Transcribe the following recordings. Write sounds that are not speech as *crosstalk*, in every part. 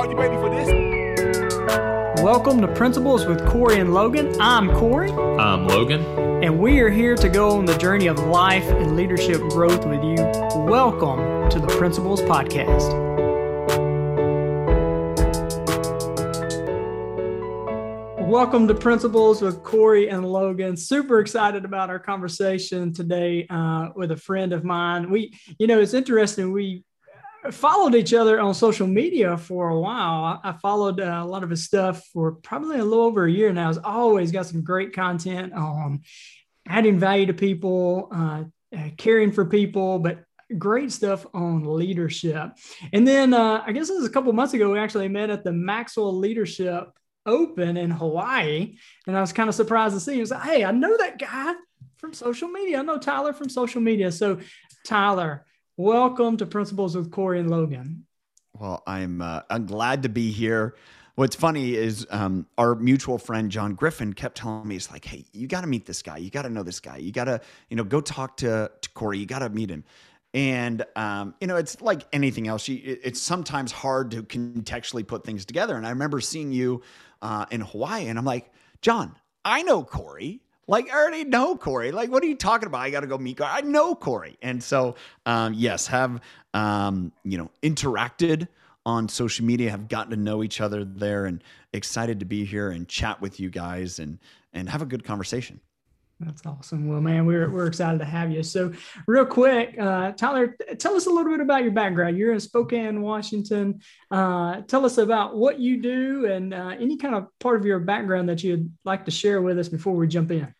Are you ready for this? Welcome to Principles with Corey and Logan. I'm Corey. I'm Logan. And we are here to go on the journey of life and leadership growth with you. Welcome to the Principles Podcast. Welcome to Principles with Corey and Logan. Super excited about our conversation today uh, with a friend of mine. We, you know, it's interesting. We followed each other on social media for a while. I, followed uh, a lot of his stuff for probably a little over a year now. He's always got some great content on adding value to people, uh, uh, caring for people, but great stuff on leadership. And then uh, I guess it was a couple months ago, we actually met at the Maxwell Leadership Open in Hawaii. And I was kind of surprised to see him. Say, hey, I know that guy from social media. I know Tyler from social media. So, Tyler, welcome to Principles with Corey and Logan. Well, I'm uh, I'm glad to be here. What's funny is um, our mutual friend John Griffin kept telling me, "It's like, hey, you got to meet this guy. You got to know this guy. You got to, you know, go talk to to Corey. You got to meet him." And um, you know, it's like anything else. You, it's sometimes hard to contextually put things together. And I remember seeing you uh, in Hawaii, and I'm like, John, I know Corey. Like, I already know Corey. Like, what are you talking about? I got to go meet Corey. I know Corey. And so, um, yes, have, um, you know, interacted on social media, have gotten to know each other there and excited to be here and chat with you guys and, and have a good conversation. That's awesome. Well, man, we're, we're excited to have you. So, real quick, uh, Tyler, tell us a little bit about your background. You're in Spokane, Washington. Uh, tell us about what you do and uh, any kind of part of your background that you'd like to share with us before we jump in.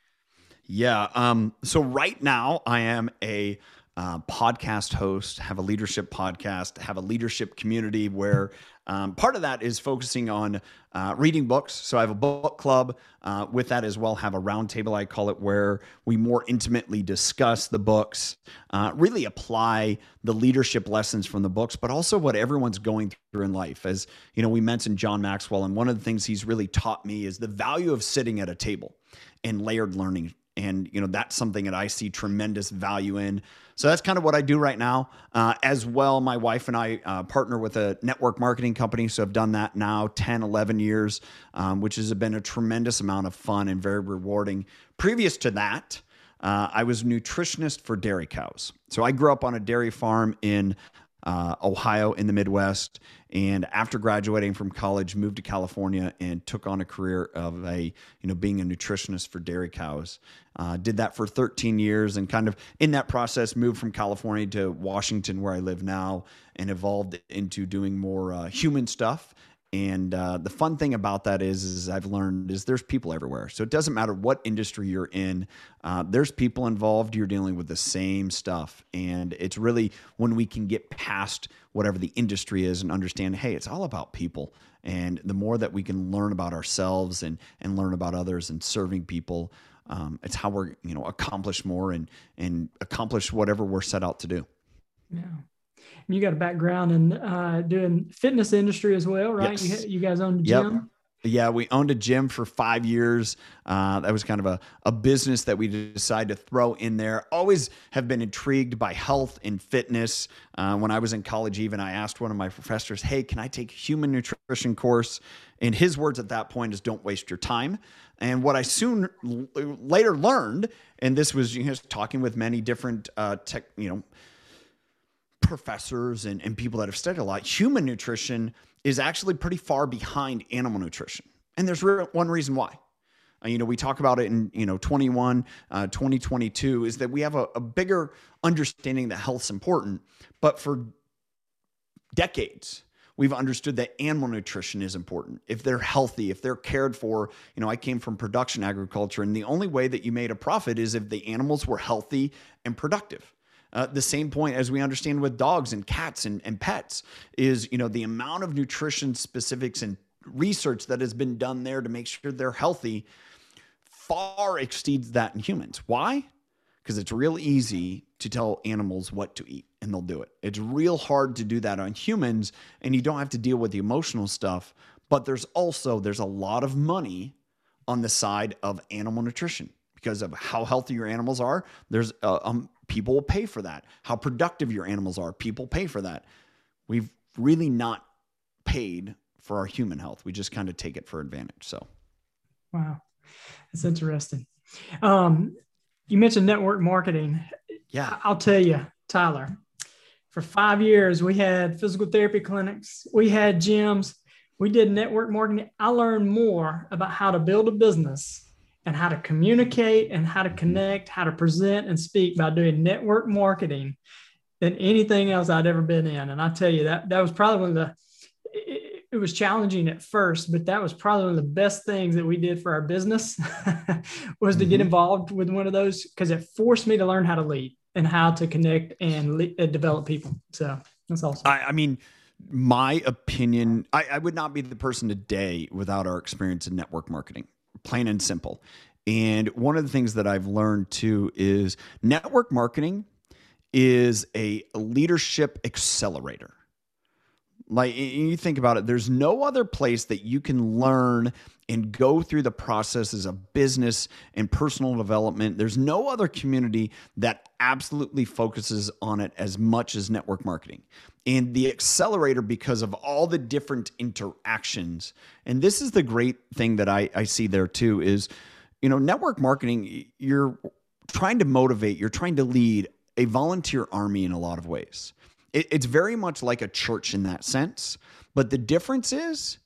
Yeah. Um, so, right now, I am a uh, podcast host, have a leadership podcast, have a leadership community where um, part of that is focusing on uh, reading books. So I have a book club uh, with that as well. Have a roundtable, I call it, where we more intimately discuss the books, uh, really apply the leadership lessons from the books, but also what everyone's going through in life. As you know, we mentioned John Maxwell, and one of the things he's really taught me is the value of sitting at a table and layered learning and you know that's something that i see tremendous value in. So that's kind of what i do right now uh, as well my wife and i uh, partner with a network marketing company so i've done that now 10 11 years um, which has been a tremendous amount of fun and very rewarding. Previous to that uh, i was a nutritionist for dairy cows. So i grew up on a dairy farm in uh, Ohio in the Midwest. And after graduating from college, moved to California and took on a career of a, you know, being a nutritionist for dairy cows. Uh, did that for 13 years and kind of in that process moved from California to Washington, where I live now, and evolved into doing more uh, human stuff and uh, the fun thing about that is, is I've learned is there's people everywhere. So it doesn't matter what industry you're in. Uh, there's people involved. You're dealing with the same stuff, and it's really when we can get past whatever the industry is and understand, hey, it's all about people. And the more that we can learn about ourselves and and learn about others and serving people, um, it's how we're you know accomplish more and and accomplish whatever we're set out to do. Yeah you got a background in uh, doing fitness industry as well, right? Yes. You, you guys own a gym. Yep. Yeah, we owned a gym for five years. Uh, that was kind of a, a business that we decided to throw in there. Always have been intrigued by health and fitness. Uh, when I was in college, even I asked one of my professors, "Hey, can I take a human nutrition course?" And his words at that point is, "Don't waste your time." And what I soon later learned, and this was you know, talking with many different uh, tech, you know professors and, and people that have studied a lot, human nutrition is actually pretty far behind animal nutrition. And there's re- one reason why. Uh, you know, we talk about it in, you know, 21, uh, 2022 is that we have a, a bigger understanding that health's important. But for decades, we've understood that animal nutrition is important. If they're healthy, if they're cared for, you know, I came from production agriculture, and the only way that you made a profit is if the animals were healthy and productive. Uh, the same point as we understand with dogs and cats and, and pets is you know the amount of nutrition specifics and research that has been done there to make sure they're healthy far exceeds that in humans. Why? Because it's real easy to tell animals what to eat and they'll do it. It's real hard to do that on humans and you don't have to deal with the emotional stuff but there's also there's a lot of money on the side of animal nutrition because of how healthy your animals are. There's a, um, people will pay for that. How productive your animals are, people pay for that. We've really not paid for our human health. We just kind of take it for advantage. So, wow, that's interesting. Um, you mentioned network marketing. Yeah, I'll tell you, Tyler. For five years, we had physical therapy clinics, we had gyms, we did network marketing. I learned more about how to build a business and how to communicate and how to connect, how to present and speak by doing network marketing than anything else I'd ever been in. And I tell you that that was probably one of the it, it was challenging at first, but that was probably one of the best things that we did for our business *laughs* was to mm-hmm. get involved with one of those because it forced me to learn how to lead and how to connect and lead, uh, develop people. So that's awesome. I, I mean, my opinion, I, I would not be the person today without our experience in network marketing, plain and simple. And one of the things that I've learned too is network marketing is a leadership accelerator. Like you think about it, there's no other place that you can learn and go through the processes of business and personal development. There's no other community that absolutely focuses on it as much as network marketing. And the accelerator, because of all the different interactions, and this is the great thing that I, I see there too, is you know, network marketing, you're trying to motivate, you're trying to lead a volunteer army in a lot of ways. It, it's very much like a church in that sense. But the difference is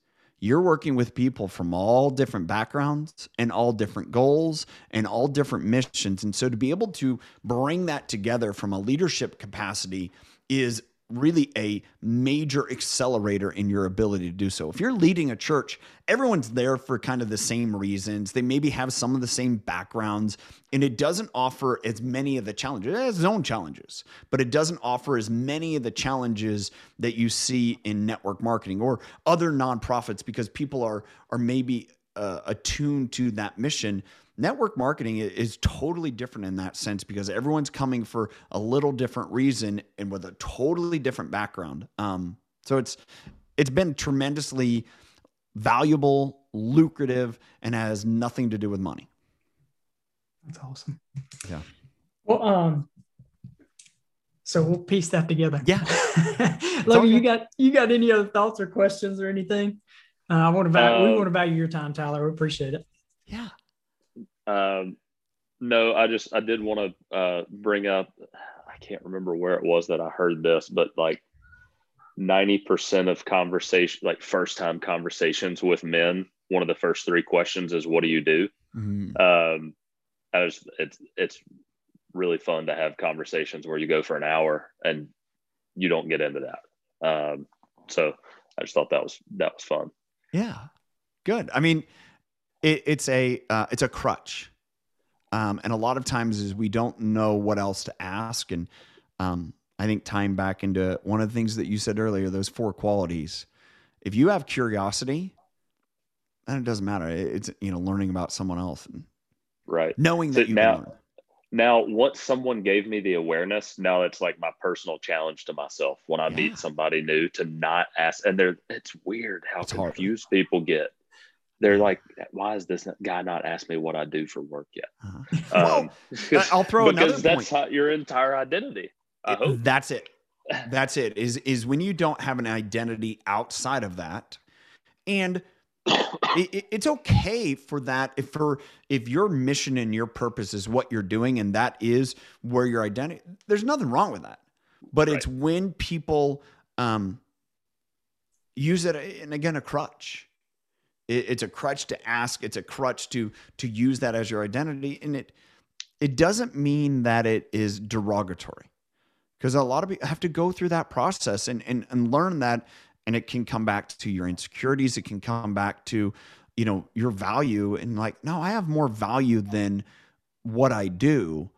you're working with people from all different backgrounds and all different goals and all different missions. And so to be able to bring that together from a leadership capacity is really a major accelerator in your ability to do so. If you're leading a church, everyone's there for kind of the same reasons. They maybe have some of the same backgrounds, and it doesn't offer as many of the challenges. It has its own challenges, but it doesn't offer as many of the challenges that you see in network marketing or other nonprofits because people are are maybe uh, attuned to that mission network marketing is totally different in that sense because everyone's coming for a little different reason and with a totally different background. Um, so it's it's been tremendously valuable, lucrative, and has nothing to do with money. That's awesome. Yeah. Well, um, so we'll piece that together. Yeah. *laughs* Logan, you got you got any other thoughts or questions or anything? Uh, I want to value, uh, we want to value your time, Tyler. We appreciate it. Yeah. Um, no, I just I did want to uh, bring up. I can't remember where it was that I heard this, but like ninety percent of conversation, like first time conversations with men, one of the first three questions is, "What do you do?" Mm-hmm. Um, I was, it's it's really fun to have conversations where you go for an hour and you don't get into that. Um, so I just thought that was that was fun. Yeah, good. I mean, it, it's a uh, it's a crutch, um, and a lot of times is we don't know what else to ask, and um, I think tying back into one of the things that you said earlier, those four qualities. If you have curiosity, then it doesn't matter. It's you know learning about someone else, and right? Knowing that you now. Now, once someone gave me the awareness, now it's like my personal challenge to myself when I yeah. meet somebody new to not ask. And they're it's weird how it's confused hard. people get they're like, why is this guy not asked me what I do for work yet? Uh-huh. Um, well, I'll throw another because that's how, your entire identity. I hope. That's it. *laughs* That's it. Is is when you don't have an identity outside of that, and *coughs* it, it's okay for that if for if your mission and your purpose is what you're doing and that is where your identity. There's nothing wrong with that, but right. it's when people um, use it and again a crutch it, it's a crutch to ask. It's a crutch to to use that as your identity, and it it doesn't mean that it is derogatory, because a lot of people have to go through that process and and and learn that, and it can come back to your insecurities. It can come back to you know your value and like no, I have more value than what I do,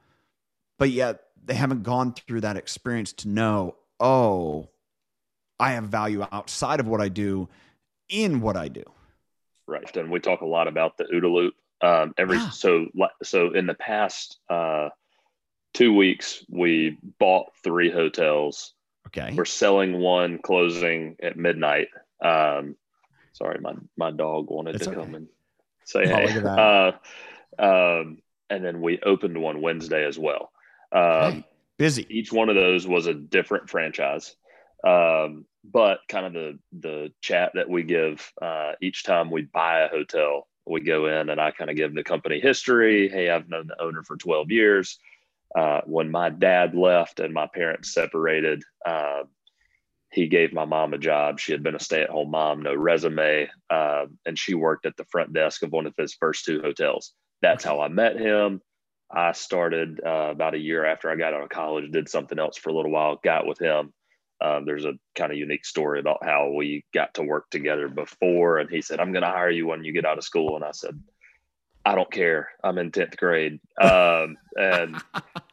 but yet they haven't gone through that experience to know oh I have value outside of what I do in what I do. Right. And we talk a lot about the OODA loop. Um, every yeah. so so in the past uh, two weeks, we bought three hotels. Okay. We're selling one, closing at midnight. Um, sorry, my my dog wanted to okay. come and say oh, hey. Uh, um, and then we opened one Wednesday as well. Um, Busy. Each one of those was a different franchise. Um, but kind of the the chat that we give uh, each time we buy a hotel, we go in and I kind of give the company history. Hey, I've known the owner for 12 years. Uh, when my dad left and my parents separated, uh, he gave my mom a job. She had been a stay at home mom, no resume, uh, and she worked at the front desk of one of his first two hotels. That's how I met him. I started uh, about a year after I got out of college, did something else for a little while, got with him. Um, there's a kind of unique story about how we got to work together before. And he said, I'm going to hire you when you get out of school. And I said, I don't care. I'm in 10th grade. Um, and,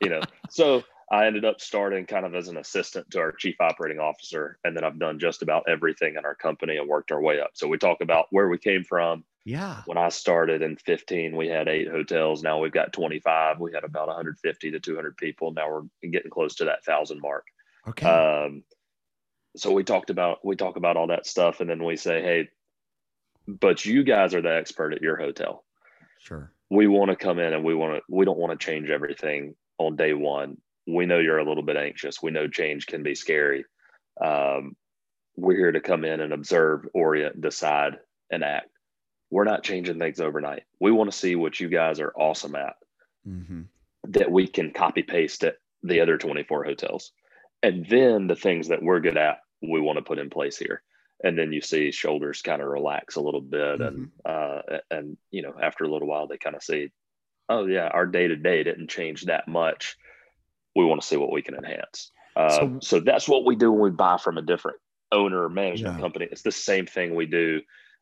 you know, so I ended up starting kind of as an assistant to our chief operating officer. And then I've done just about everything in our company and worked our way up. So we talk about where we came from. Yeah. When I started in 15, we had eight hotels. Now we've got 25. We had about 150 to 200 people. Now we're getting close to that thousand mark. Okay. Um, so we talked about we talk about all that stuff, and then we say, hey, but you guys are the expert at your hotel. Sure. We want to come in and we want to we don't want to change everything on day one. We know you're a little bit anxious. We know change can be scary. Um, we're here to come in and observe, orient, decide, and act. We're not changing things overnight. We want to see what you guys are awesome at Mm-hmm. that we can copy paste at the other 24 hotels. And then the things that we're good at, we want to put in place here. And then you see shoulders kind of relax a little bit. And, uh, and, you know, after a little while, they kind of see, oh, yeah, our day to day didn't change that much. We want to see what we can enhance. Uh, So- so, that's what we do when we buy from a different owner or management Yeah. company. It's the same thing we do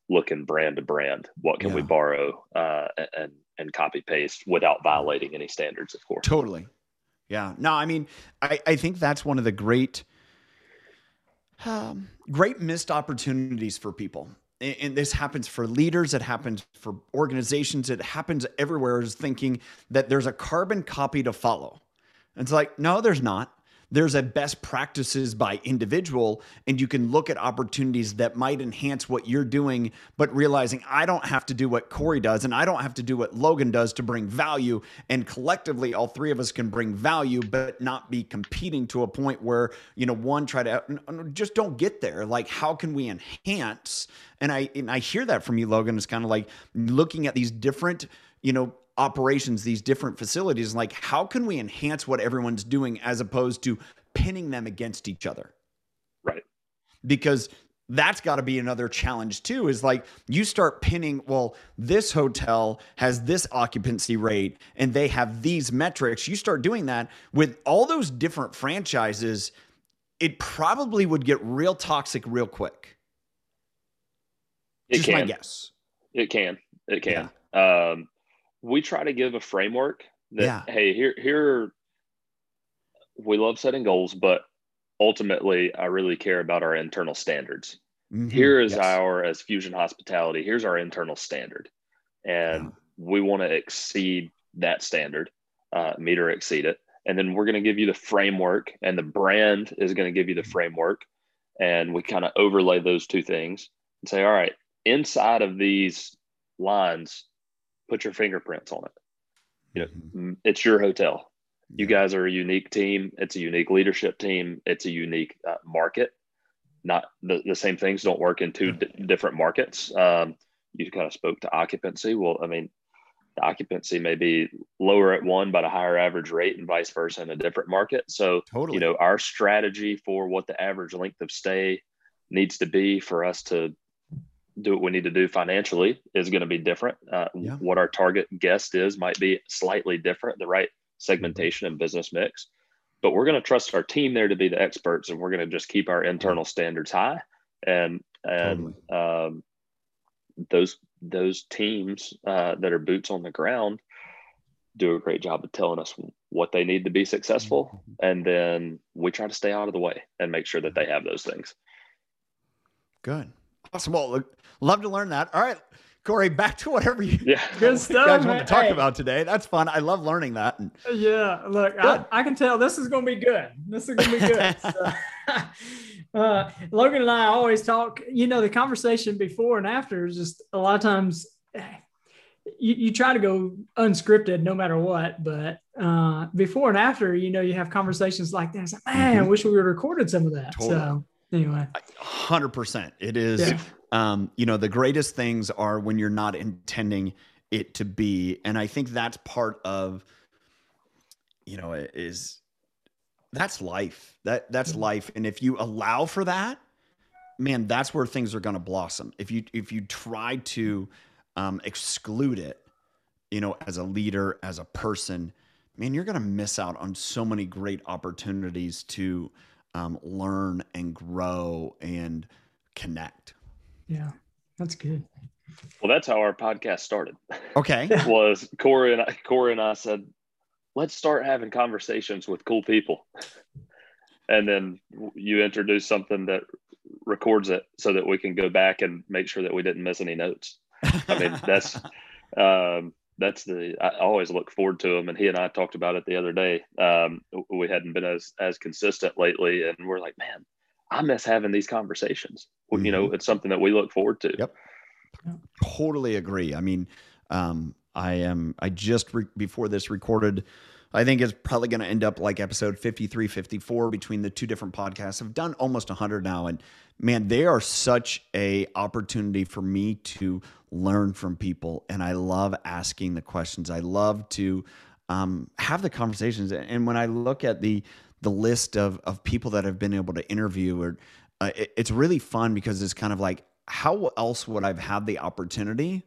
looking brand to brand. What can we borrow uh, and, and copy paste without violating any standards, of course. Totally. Yeah. No, I mean, I, I think that's one of the great, um, great missed opportunities for people. And, and this happens for leaders, it happens for organizations, it happens everywhere, is thinking that there's a carbon copy to follow. And it's like, no, there's not. There's a best practices by individual, and you can look at opportunities that might enhance what you're doing, but realizing I don't have to do what Corey does, and I don't have to do what Logan does to bring value. And collectively, all three of us can bring value, but not be competing to a point where, you know, one try to just don't get there. Like, how can we enhance? And I and I hear that from you, Logan. It's kind of like looking at these different, you know, operations, these different facilities, like how can we enhance what everyone's doing as opposed to pinning them against each other? Right. Because that's got to be another challenge too is like you start pinning well this hotel has this occupancy rate and they have these metrics you start doing that with all those different franchises it probably would get real toxic real quick It just can. my guess It can. It can. Um, we try to give a framework that Yeah. hey, here here we love setting goals, but ultimately I really care about our internal standards. Mhm. Here is Yes. our as Fusion Hospitality, here's our internal standard. And Yeah. we want to exceed that standard, uh, meet or exceed it. And then we're going to give you the framework, and the brand is going to give you the framework. And we kind of overlay those two things and say, all right, inside of these lines, put your fingerprints on it. You know, Mhm. Mm, It's your hotel. You guys are a unique team. It's a unique leadership team. It's a unique uh, market. Not the, the same things don't work in two di- different markets. Um, you kind of spoke to occupancy. Well, I mean, the occupancy may be lower at one, but a higher average rate, and vice versa in a different market. So, Totally. you know, our strategy for what the average length of stay needs to be for us to do what we need to do financially is going to be different. Uh, Yeah. What our target guest is might be slightly different, the right segmentation and business mix. But we're going to trust our team there to be the experts, and we're going to just keep our internal standards high. And and um, those those teams uh, that are boots on the ground do a great job of telling us what they need to be successful, and then we try to stay out of the way and make sure that they have those things. Good. Awesome. Well, look, love to learn that. All right, Corey, back to whatever you Yeah. *laughs* Good you stuff. guys want to talk Hey, about today. That's fun. I love learning that. Yeah, look, I, I can tell this is going to be good. This is going to be good. *laughs* So, *laughs* uh, Logan and I always talk, you know, the conversation before and after is just a lot of times you, you try to go unscripted no matter what, but uh, before and after, you know, you have conversations like that. It's like, man, I Mhm. wish we would have recorded some of that. Totally. So, Anyway, hundred percent. It is. Yeah. Um, you know, the greatest things are when you're not intending it to be, and I think that's part of. You know, is that's life. That that's life, and if you allow for that, man, that's where things are going to blossom. If you if you try to um, exclude it, you know, as a leader, as a person, man, you're going to miss out on so many great opportunities to um, learn and grow and connect. Yeah, that's good. Well, that's how our podcast started. Okay. *laughs* Was Corey and I, Corey and I said, let's start having conversations with cool people, and then you introduce something that records it so that we can go back and make sure that we didn't miss any notes. I mean, that's *laughs* um, that's the I always look forward to them. And he and I talked about it the other day. Um, we hadn't been as as consistent lately, and we're like, man, I miss having these conversations. Mm-hmm. You know, it's something that we look forward to. Yep. Totally agree. I mean, um, I am. I just re- before this recorded. I think it's probably going to end up like episode 53, 54 between the two different podcasts. I've done almost 100 now. And man, they are such a opportunity for me to learn from people. And I love asking the questions. I love to um, have the conversations. And when I look at the, the list of, of people that I've been able to interview, or uh, it, it's really fun because it's kind of like, how else would I've had the opportunity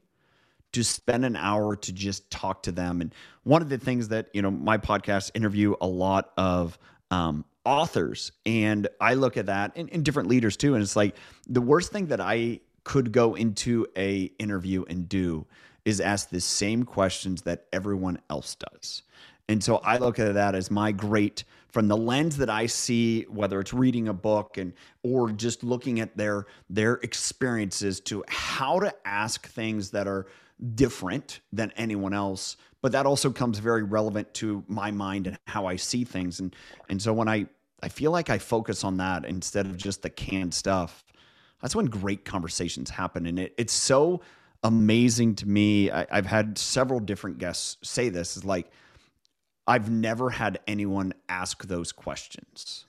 to spend an hour to just talk to them. And one of the things that, you know, my podcast interview a lot of um, authors and I look at that and, and different leaders too. And it's like the worst thing that I could go into a interview and do is ask the same questions that everyone else does. And so I look at that as my great from the lens that I see, whether it's reading a book and or just looking at their their experiences to how to ask things that are different than anyone else. But that also comes very relevant to my mind and how I see things. And and so when I I feel like I focus on that instead of just the canned stuff that's when great conversations happen. And it, it's so amazing to me. I, I've had several different guests say this is like I've never had anyone ask those questions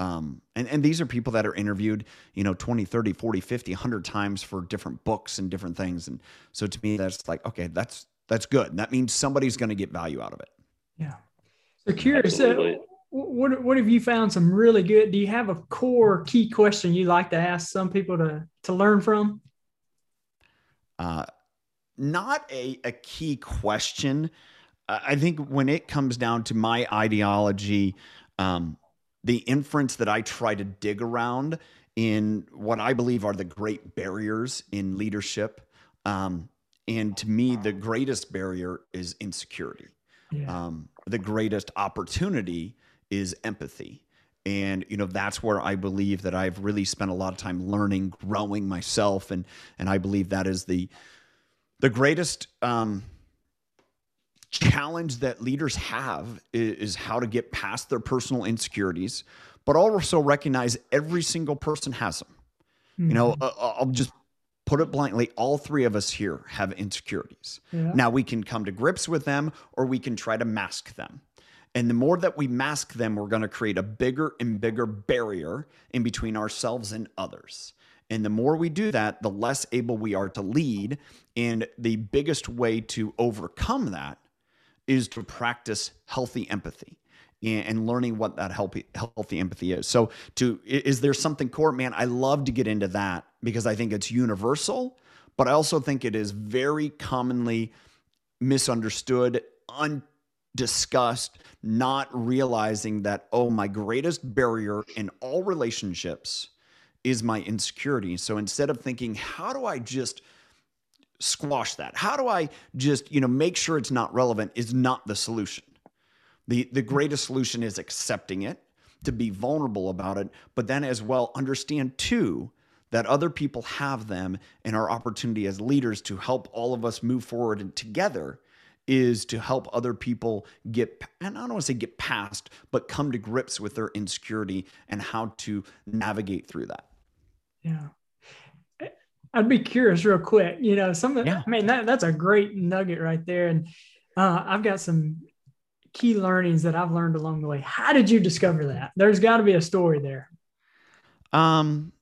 um, and, and these are people that are interviewed, you know, 20, 30, 40, 50, 100 times for different books and different things. And so to me, that's like, okay, that's, that's good. That means somebody's going to get value out of it. Yeah. So curious, uh, what, what have you found some really good? Do you have a core key question you like to ask some people to, to learn from? Uh, not a, a key question. I think when it comes down to my ideology, um, the inference that I try to dig around in what I believe are the great barriers in leadership. Um, and to me, the greatest barrier is insecurity. Yeah. Um, the greatest opportunity is empathy. And you know that's where I believe that I've really spent a lot of time learning, growing myself, and and I believe that is the the greatest um, challenge that leaders have is, is, how to get past their personal insecurities, but also recognize every single person has them. Mm-hmm. You know, hmm. uh, I'll just put it bluntly all three of us here have insecurities. Yeah. Now we can come to grips with them or we can try to mask them. And the more that we mask them, we're going to create a bigger and bigger barrier in between ourselves and others. And the more we do that, the less able we are to lead. And the biggest way to overcome that is to practice healthy empathy and learning what that healthy healthy empathy is. So, to is there something core? Man, I love to get into that because I think it's universal, but I also think it is very commonly misunderstood, undiscussed, not realizing that oh, my greatest barrier in all relationships is my insecurity. So instead of thinking, how do I just squash that? How do I just, you know, make sure it's not relevant is not the solution. The the greatest solution is accepting it, to be vulnerable about it, but then as well understand too that other people have them and our opportunity as leaders to help all of us move forward and together is to help other people get and I don't want to say get past, but come to grips with their insecurity and how to navigate through that. Yeah. I'd be curious real quick. You know, some of yeah. I mean that that's a great nugget right there. And uh, I've got some key learnings that I've learned along the way. How did you discover that? There's got to be a story there. Um,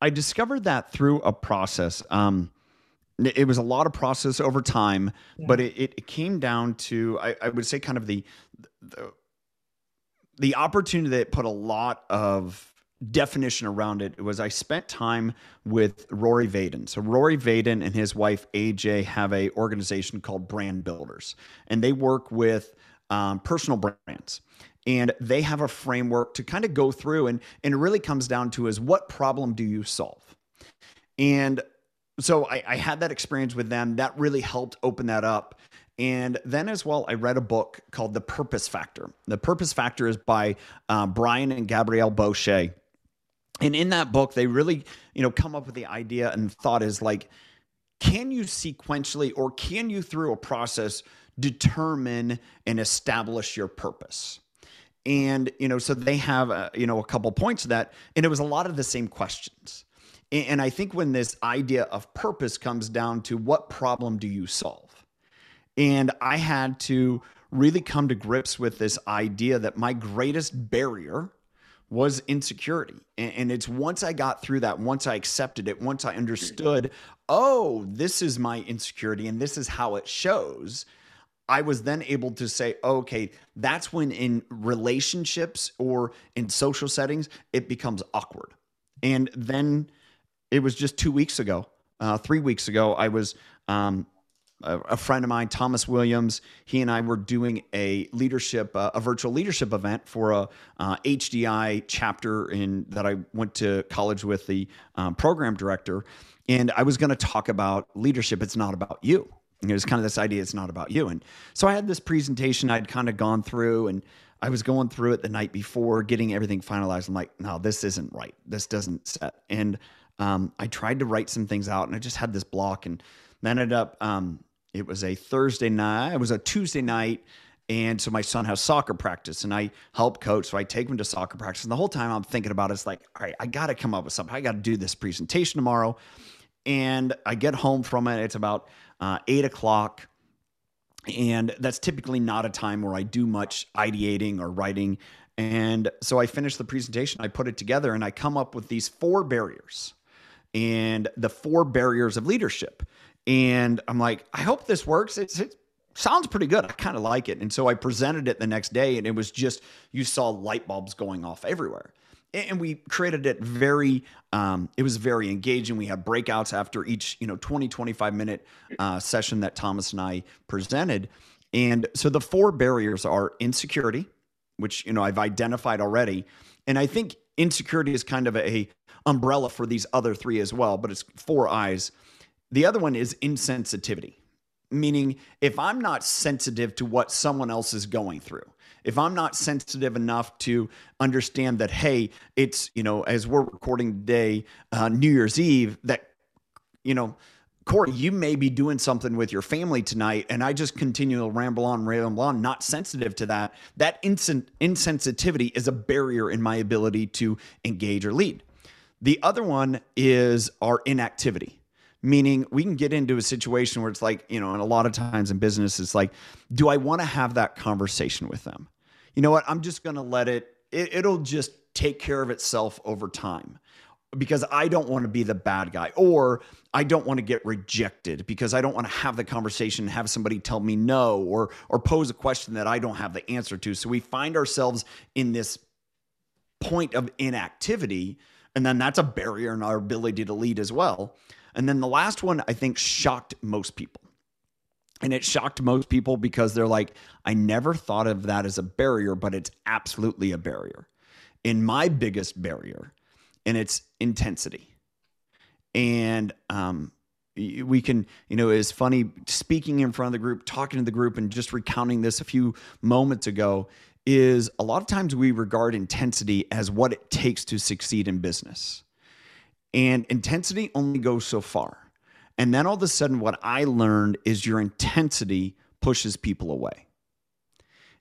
I discovered that through a process. Um, it was a lot of process over time, yeah. but it, it, came down to I, I, would say kind of the, the the opportunity that put a lot of definition around it was I spent time with Rory Vaden. So Rory Vaden and his wife AJ have a organization called Brand Builders, and they work with um, personal brands. And they have a framework to kind of go through, and and it really comes down to is what problem do you solve? And so I, I had that experience with them. That really helped open that up. And then as well, I read a book called The Purpose Factor. The Purpose Factor is by uh, Brian and Gabrielle Bosché and in that book they really you know come up with the idea and thought is like can you sequentially or can you through a process determine and establish your purpose? And you know so they have a, you know a couple points of that and it was a lot of the same questions. And i think when this idea of purpose comes down to what problem do you solve? And i had to really come to grips with this idea that my greatest barrier was insecurity. And, and, it's once I got through that, once I accepted it, once I understood, oh, this is my insecurity and this is how it shows. I was then able to say, okay, that's when in relationships or in social settings, it becomes awkward. And then it was just two weeks ago, uh, three weeks ago, I was um, a, friend of mine, Thomas Williams, he and I were doing a leadership, uh, a virtual leadership event for a uh, HDI chapter in that I went to college with the um, program director, and I was going to talk about leadership. It's not about you. It was kind of this idea. It's not about you. And so I had this presentation I'd kind of gone through, and I was going through it the night before, getting everything finalized. I'm like, no, this isn't right. This doesn't set. And um, I tried to write some things out, and I just had this block, and ended up. Um, it was a Thursday night. It was a Tuesday night. And so my son has soccer practice and I help coach. So I take him to soccer practice. And the whole time I'm thinking about it, it's like, all right, I got to come up with something. I got to do this presentation tomorrow. And I get home from it. It's about uh, eight o'clock. And that's typically not a time where I do much ideating or writing. And so I finish the presentation, I put it together, and I come up with these four barriers and the four barriers of leadership. And I'm like, I hope this works. It's, it sounds pretty good. I kind of like it. And so I presented it the next day, and it was just, you saw light bulbs going off everywhere. And we created it very, um, it was very engaging. We had breakouts after each, you know, 20, 25 minute uh, session that Thomas and I presented. And so the four barriers are insecurity, which, you know, I've identified already. And I think insecurity is kind of a umbrella for these other three as well, but it's four eyes. The other one is insensitivity, meaning if I'm not sensitive to what someone else is going through, if I'm not sensitive enough to understand that, hey, it's, you know, as we're recording today, uh, New Year's Eve, that, you know, Corey, you may be doing something with your family tonight, and I just continue to ramble on, ramble on, not sensitive to that. That insensitivity is a barrier in my ability to engage or lead. The other one is our inactivity meaning we can get into a situation where it's like you know and a lot of times in business it's like do i want to have that conversation with them you know what i'm just going to let it, it it'll just take care of itself over time because I don't want to be the bad guy or I don't want to get rejected because I don't want to have the conversation have somebody tell me no or or pose a question that I don't have the answer to. So we find ourselves in this point of inactivity and then that's a barrier in our ability to lead as well. And then the last one, I think, shocked most people. And it shocked most people because they're like, I never thought of that as a barrier, but it's absolutely a barrier. In my biggest barrier, and it's intensity. And um, we can, you know, it's funny speaking in front of the group, talking to the group, and just recounting this a few moments ago is a lot of times we regard intensity as what it takes to succeed in business. And intensity only goes so far. And then all of a sudden, what I learned is your intensity pushes people away.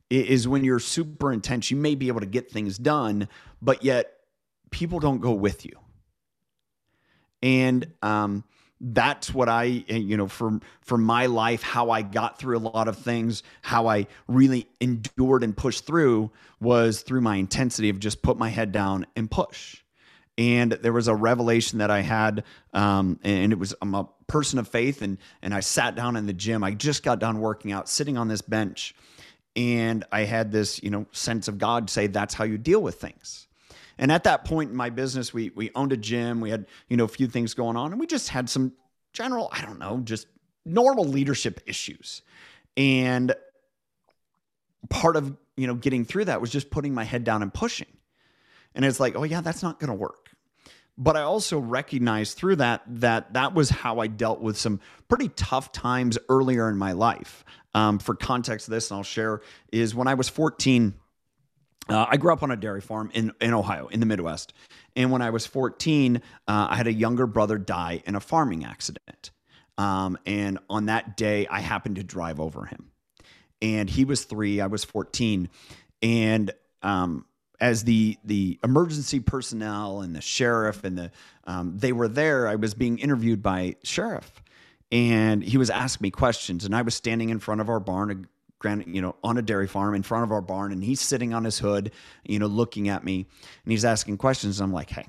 It is when you're super intense, you may be able to get things done, but yet people don't go with you. And um, that's what I, eh, you know, for for my life, how I got through a lot of things, how I really endured and pushed through was through my intensity of just put my head down and push and there was a revelation that I had, um, and it was I'm a person of faith, and and I sat down in the gym. I just got done working out, sitting on this bench, and I had this you know sense of God say that's how you deal with things. And at that point in my business, we we owned a gym, we had you know a few things going on, and we just had some general I don't know just normal leadership issues, and part of you know getting through that was just putting my head down and pushing and it's like, oh, yeah, that's not going to work. But I also recognized through that that that was how I dealt with some pretty tough times earlier in my life. Um, for context, this and I'll share is when I was 14, uh, I grew up on a dairy farm in, in Ohio, in the Midwest. And when I was 14, uh, I had a younger brother die in a farming accident. Um, and on that day, I happened to drive over him. And he was three, I was 14. And um, as the the emergency personnel and the sheriff and the um, they were there, I was being interviewed by sheriff, and he was asking me questions, and I was standing in front of our barn, you know, on a dairy farm in front of our barn, and he's sitting on his hood, you know, looking at me, and he's asking questions. And I'm like, hey,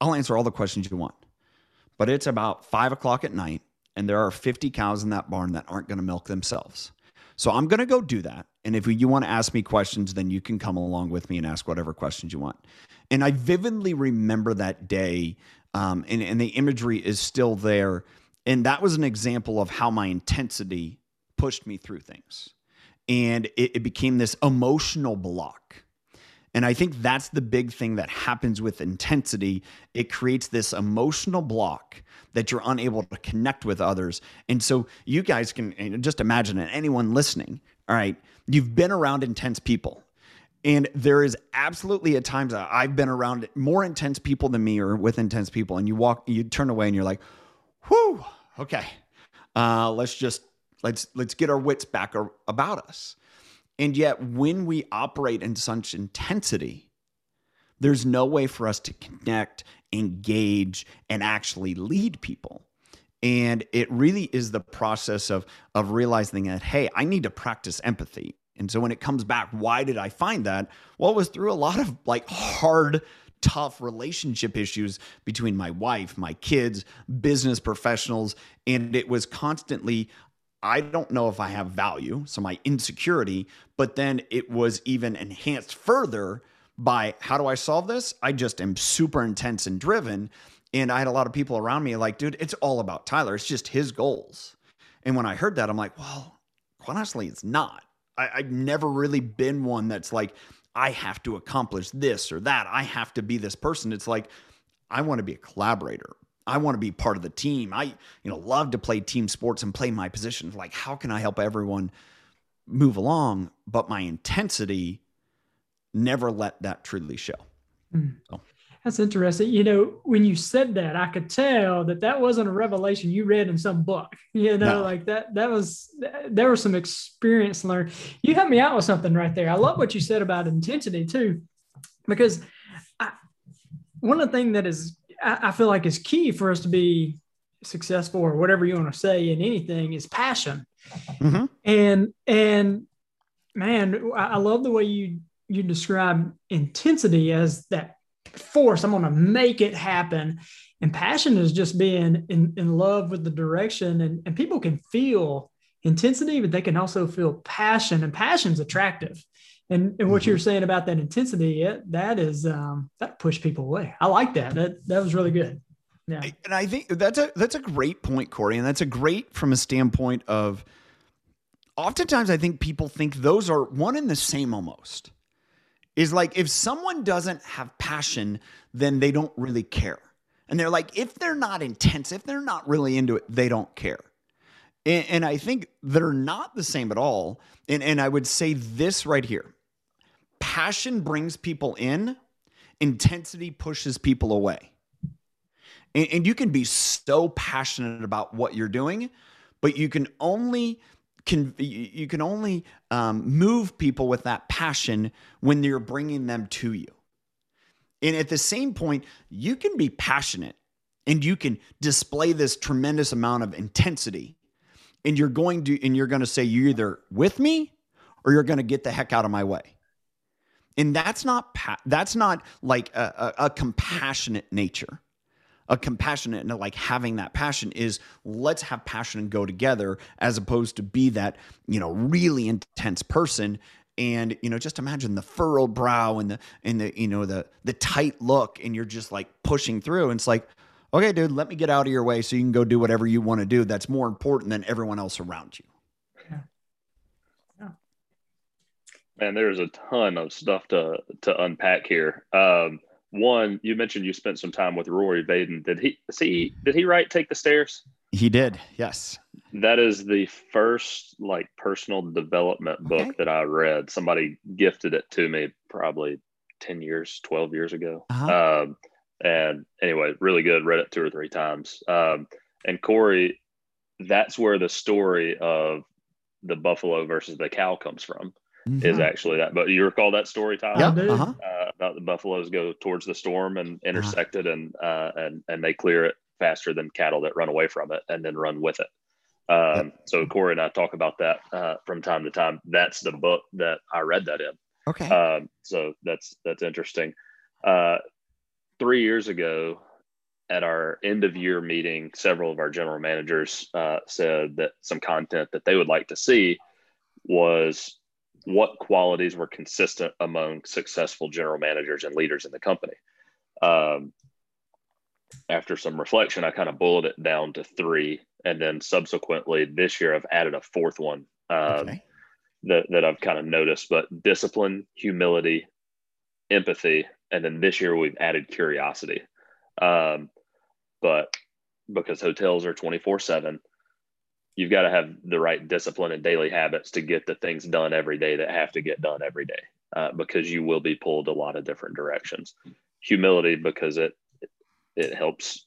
I'll answer all the questions you want, but it's about five o'clock at night, and there are 50 cows in that barn that aren't going to milk themselves. So I'm going to go do that. And if you want to ask me questions, then you can come along with me and ask whatever questions you want. And I vividly remember that day, um, and, and the imagery is still there. And that was an example of how my intensity pushed me through things. And it, it became this emotional block. And I think that's the big thing that happens with intensity. It creates this emotional block that you're unable to connect with others. And so you guys can just imagine it, anyone listening, all right, you've been around intense people. And there is absolutely at times I've been around more intense people than me or with intense people. And you walk, you turn away and you're like, whew, okay. Uh, let's just let's let's get our wits back about us. And yet when we operate in such intensity, there's no way for us to connect, engage, and actually lead people. And it really is the process of, of realizing that, hey, I need to practice empathy. And so when it comes back, why did I find that? Well, it was through a lot of like hard, tough relationship issues between my wife, my kids, business professionals. And it was constantly, I don't know if I have value. So my insecurity, but then it was even enhanced further by how do I solve this? I just am super intense and driven. And I had a lot of people around me like, dude, it's all about Tyler. It's just his goals. And when I heard that, I'm like, well, quite honestly, it's not. I, I've never really been one that's like, I have to accomplish this or that. I have to be this person. It's like, I want to be a collaborator. I want to be part of the team. I, you know, love to play team sports and play my position. Like, how can I help everyone move along? But my intensity never let that truly show. Mm. So. That's interesting. You know, when you said that, I could tell that that wasn't a revelation you read in some book. *laughs* You know, no. like that. That was there was some experience learned. You helped me out with something right there. I love what you said about intensity too, because I, one of the things that is I, I feel like is key for us to be successful or whatever you want to say in anything is passion. Mm-hmm. And and man, I love the way you you describe intensity as that force. I'm going to make it happen. And passion is just being in, in love with the direction. And, and people can feel intensity, but they can also feel passion. And passion's attractive. And, and what mm-hmm. you're saying about that intensity, it, that is um, that push people away. I like that. That that was really good. Yeah. And I think that's a that's a great point, Corey. And that's a great from a standpoint of oftentimes I think people think those are one and the same almost is like if someone doesn't have passion, then they don't really care. And they're like, if they're not intense, if they're not really into it, they don't care. And, and I think they're not the same at all. And, and I would say this right here passion brings people in, intensity pushes people away. And, and you can be so passionate about what you're doing, but you can only can you can only um, move people with that passion when you're bringing them to you. And at the same point you can be passionate and you can display this tremendous amount of intensity and you're going to and you're going to say you're either with me or you're going to get the heck out of my way. And that's not pa- that's not like a, a, a compassionate nature a compassionate and like having that passion is let's have passion and go together as opposed to be that you know really intense person and you know just imagine the furrowed brow and the and the you know the the tight look and you're just like pushing through and it's like okay dude let me get out of your way so you can go do whatever you want to do that's more important than everyone else around you Yeah. Man, there's a ton of stuff to to unpack here. Um, one, you mentioned you spent some time with Rory Vaden. Did he see? Did he write "Take the Stairs"? he did yes That is the first like personal development book Okay. that I read. Somebody gifted it to me probably ten years, twelve years ago. Uh-huh. Um, and anyway, really good. Read it two or three times. Um, and Corey, that's where the story of the buffalo versus the cow comes from. Is Mhm. actually that. But you recall that story, Tyler? yeah uh-huh. uh, about the buffaloes go towards the storm and intersect it and uh, and and they clear it faster than cattle that run away from it and then run with it. Um, So Corey and I talk about that uh, from time to time. That's the book that I read that in. okay Um, so that's that's interesting. Uh, three years ago, at our end of year meeting, several of our general managers uh, said that some content that they would like to see was what qualities were consistent among successful general managers and leaders in the company. Um, after some reflection, I kind of boiled it down to three, and then subsequently this year I've added a fourth one. Um, okay that, that I've kind of noticed, but discipline, humility, empathy, and then this year we've added curiosity. Um, but because hotels are 24 7, you've got to have the right discipline and daily habits to get the things done every day that have to get done every day uh, because you will be pulled a lot of different directions. Humility, because it, it helps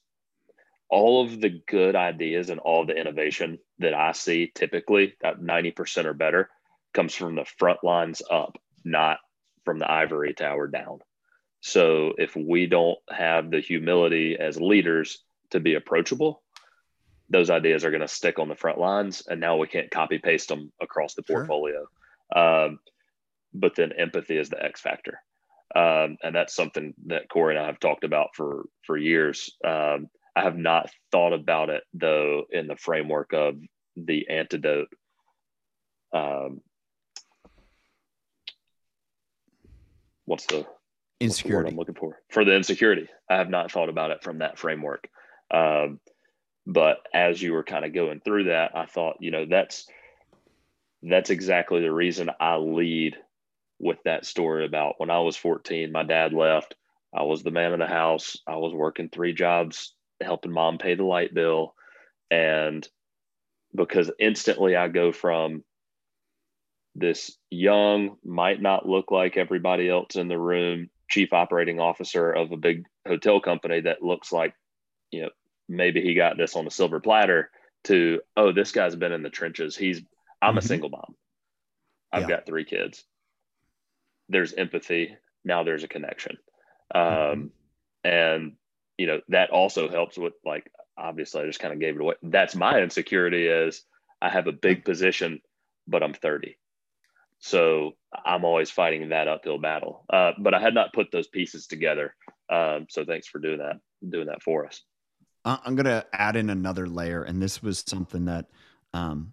all of the good ideas and all the innovation that I see typically, that 90% or better, comes from the front lines up, not from the ivory tower down. So if we don't have the humility as leaders to be approachable, those ideas are going to stick on the front lines, and now we can't copy paste them across the Sure. portfolio. Um, but then empathy is the X factor, um, and that's something that Corey and I have talked about for for years. Um, I have not thought about it though in the framework of the antidote. Um, what's the what's the word insecurity I'm looking for for the insecurity. I have not thought about it from that framework. Um, but as you were kind of going through that, I thought, you know, that's that's exactly the reason I lead with that story about when I was 14, my dad left. I was the man of the house. I was working three jobs, helping mom pay the light bill. And because instantly I go from this young, might not look like everybody else in the room, chief operating officer of a big hotel company that looks like, you know, maybe he got this on a silver platter to, oh, this guy's been in the trenches. He's, I'm a Mhm. single mom. I've Yeah. got three kids. There's empathy. Now there's a connection. Um, Mhm. And, you know, that also helps with like, obviously, I just kind of gave it away. That's my insecurity is I have a big position, but I'm 30. So I'm always fighting that uphill battle. Uh, but I had not put those pieces together. Um, so thanks for doing that, doing that for us. I'm going to add in another layer, and this was something that, um,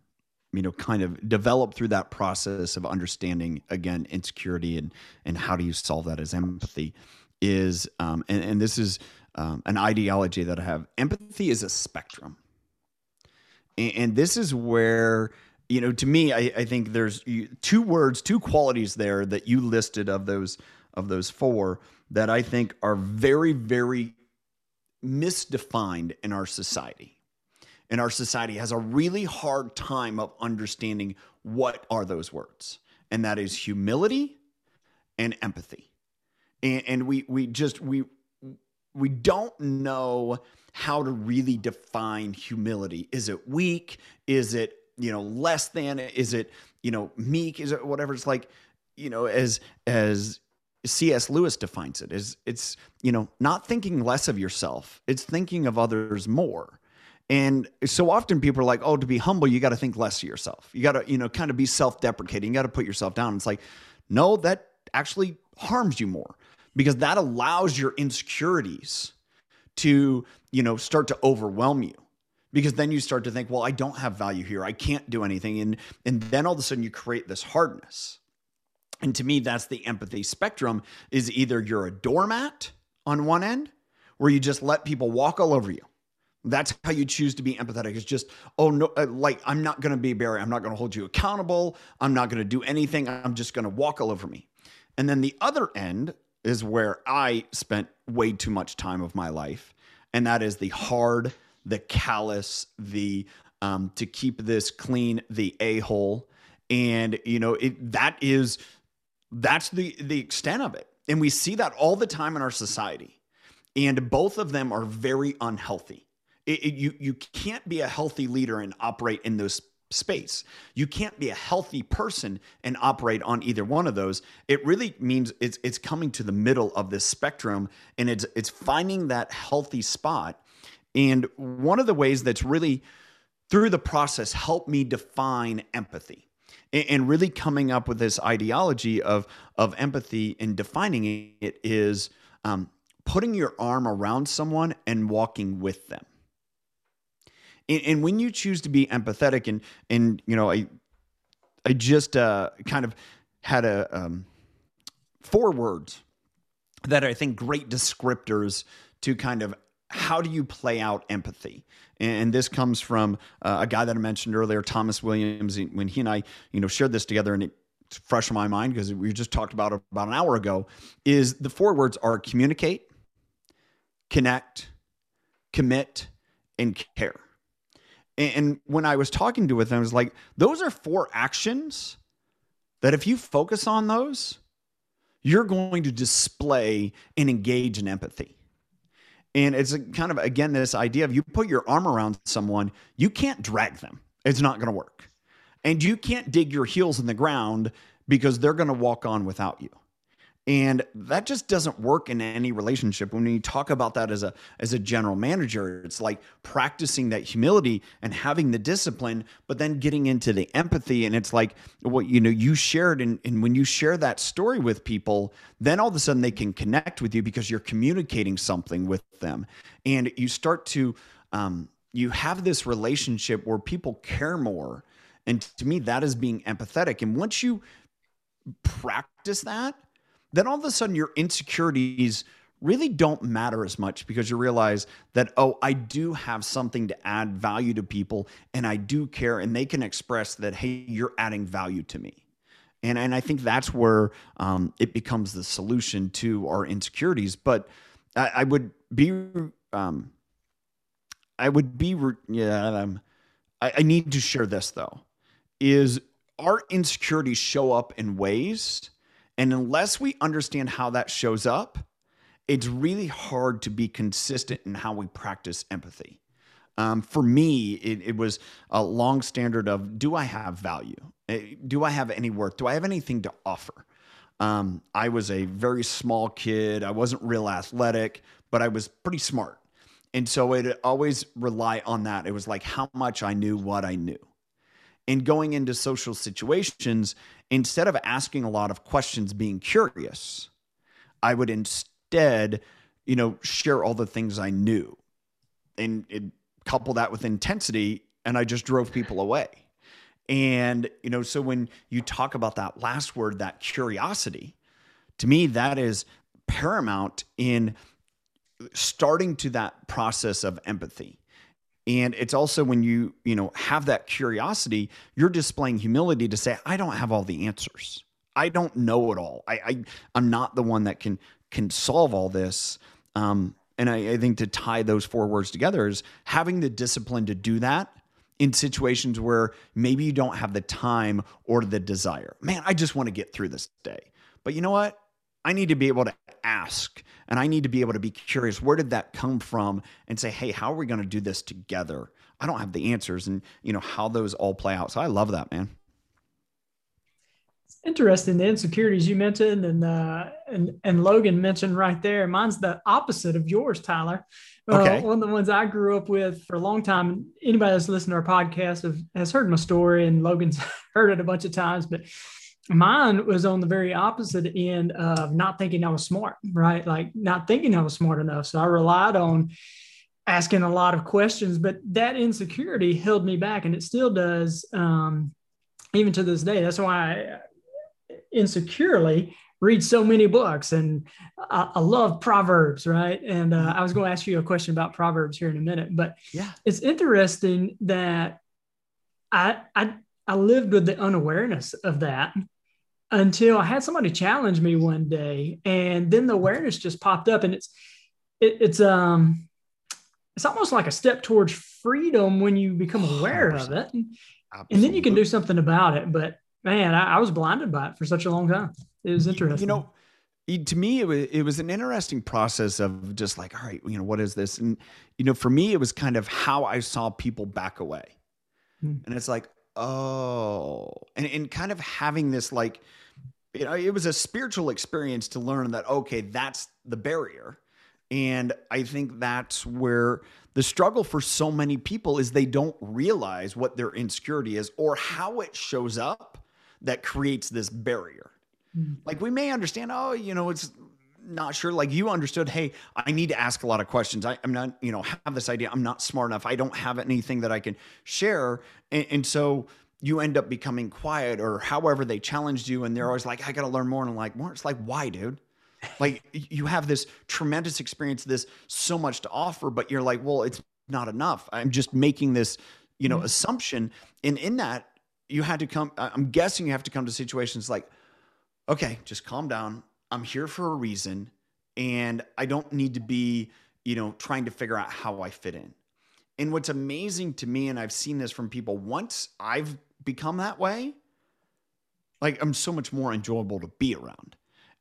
you know, kind of developed through that process of understanding again insecurity and and how do you solve that as empathy is, um, and and this is um, an ideology that I have. Empathy is a spectrum, and, and this is where you know to me I, I think there's two words, two qualities there that you listed of those of those four that I think are very very misdefined in our society. And our society has a really hard time of understanding what are those words. And that is humility and empathy. And, and we we just we we don't know how to really define humility. Is it weak? Is it, you know, less than? Is it, you know, meek? Is it whatever? It's like, you know, as as C.S. Lewis defines it is it's you know not thinking less of yourself it's thinking of others more and so often people are like oh to be humble you got to think less of yourself you got to you know kind of be self-deprecating you got to put yourself down it's like no that actually harms you more because that allows your insecurities to, you know, start to overwhelm you. Because then you start to think, well, I don't have value here. I can't do anything. And, and then all of a sudden you create this hardness. And to me, that's the empathy spectrum is either you're a doormat on one end where you just let people walk all over you. That's how you choose to be empathetic. It's just, oh no, uh, like I'm not going to be Barry. I'm not going to hold you accountable. I'm not going to do anything. I'm just going to walk all over me. And then the other end is where I spent way too much time of my life. And that is the hard, the callous, the um, to keep this clean, the a hole. And, you know, it, that is, that's the, the extent of it. And we see that all the time in our society. And both of them are very unhealthy. It, it, you, you can't be a healthy leader and operate in those space. You can't be a healthy person and operate on either one of those. It really means it's it's coming to the middle of this spectrum and it's it's finding that healthy spot. And one of the ways that's really through the process helped me define empathy and really coming up with this ideology of of empathy and defining it is um, putting your arm around someone and walking with them and, and when you choose to be empathetic, and and you know, I I just uh, kind of had a um, four words that I think great descriptors to kind of how do you play out empathy? And this comes from uh, a guy that I mentioned earlier, Thomas Williams. When he and I, you know, shared this together, and it's fresh in my mind because we just talked about it about an hour ago. Is the four words are communicate, connect, commit, and care. And when I was talking to with them, I was like, those are four actions that if you focus on those, you're going to display and engage in empathy. And it's kind of, again, this idea of you put your arm around someone, you can't drag them. It's not going to work. And you can't dig your heels in the ground because they're going to walk on without you and that just doesn't work in any relationship. When you talk about that as a as a general manager it's like practicing that humility and having the discipline but then getting into the empathy. And it's like what you know you shared and, and when you share that story with people then all of a sudden they can connect with you because you're communicating something with them. And you start to um, you have this relationship where people care more. And to me that is being empathetic. And once you practice that then all of a sudden your insecurities really don't matter as much because you realize that, oh, I do have something to add value to people and I do care, and they can express that, hey, you're adding value to me. And, and I think that's where um, it becomes the solution to our insecurities. But I, I would be, um, I would be, yeah, um, I, I need to share this though, is our insecurities show up in ways and unless we understand how that shows up, it's really hard to be consistent in how we practice empathy. Um, for me, it, it, was a long standard of do I have value? Eh, do I have any worth? Do I have anything to offer? Um, I was a very small kid. I wasn't real athletic, but I was pretty smart. And so it always rely on that. It was like how much I knew what I knew. And going into social situations, instead of asking a lot of questions, being curious, I would instead, you know, share all the things I knew and it, couple that with intensity. And I just drove people away. And, you know, so when you talk about that last word, that curiosity, to me, that is paramount in starting to that process of empathy and it's also when you you know have that curiosity you're displaying humility to say i don't have all the answers. I don't know it all. I, I i'm not the one that can can solve all this. Um, and I, I think to tie those four words together is having the discipline to do that in situations where maybe you don't have the time or the desire. Man i just want to get through this day. But you know what? I need to be able to ask and I need to be able to be curious where did that come from and say, hey, how are we going to do this together? I don't have the answers and you know how those all play out. So I love that, man. It's interesting the insecurities you mentioned and uh, and and Logan mentioned right there. Mine's the opposite of yours, Tyler. Uh, okay. one of the ones I grew up with for a long time. Anybody that's listened to our podcast have, has heard my story, and Logan's *laughs* heard it a bunch of times. But mine was on the very opposite end of not thinking I was smart, right? Like not thinking I was smart enough. So I relied on asking a lot of questions, but that insecurity held me back, and it still does, um, even to this day. That's why I insecurely read so many books, and I, I love Proverbs, right? And uh, I was going to ask you a question about Proverbs here in a minute, but Yeah. it's interesting that I I I lived with the unawareness of that until I had somebody challenge me one day, and then the awareness just popped up, and it's it, it's um it's almost like a step towards freedom when you become aware of it, and then you can do something about it. But man, I, I was blinded by it for such a long time. It was interesting. You know, to me, it was it was an interesting process of just like, all right, you know, what is this? And you know, for me, it was kind of how I saw people back away, Hmm. and it's like, oh, and and kind of having this like, you know, it was a spiritual experience to learn that okay, that's the barrier, and I think that's where the struggle for so many people is they don't realize what their insecurity is or how it shows up that creates this barrier. Hmm. Like we may understand, oh, you know, it's not sure. Like you understood, hey, I need to ask a lot of questions. I, I'm not, you know, have this idea. I'm not smart enough. I don't have anything that I can share. And, and so you end up becoming quiet or however they challenged you. And they're always like, I got to learn more. And I'm like, more. It's like, why, dude? *laughs* Like you have this tremendous experience, this so much to offer, but you're like, well, it's not enough. I'm just making this, you know, mm-hmm. assumption. And in that, you had to come, I'm guessing you have to come to situations like, okay, just calm down. I'm here for a reason. And I don't need to be, you know, trying to figure out how I fit in. And what's amazing to me, and I've seen this from people, once I've become that way, like I'm so much more enjoyable to be around.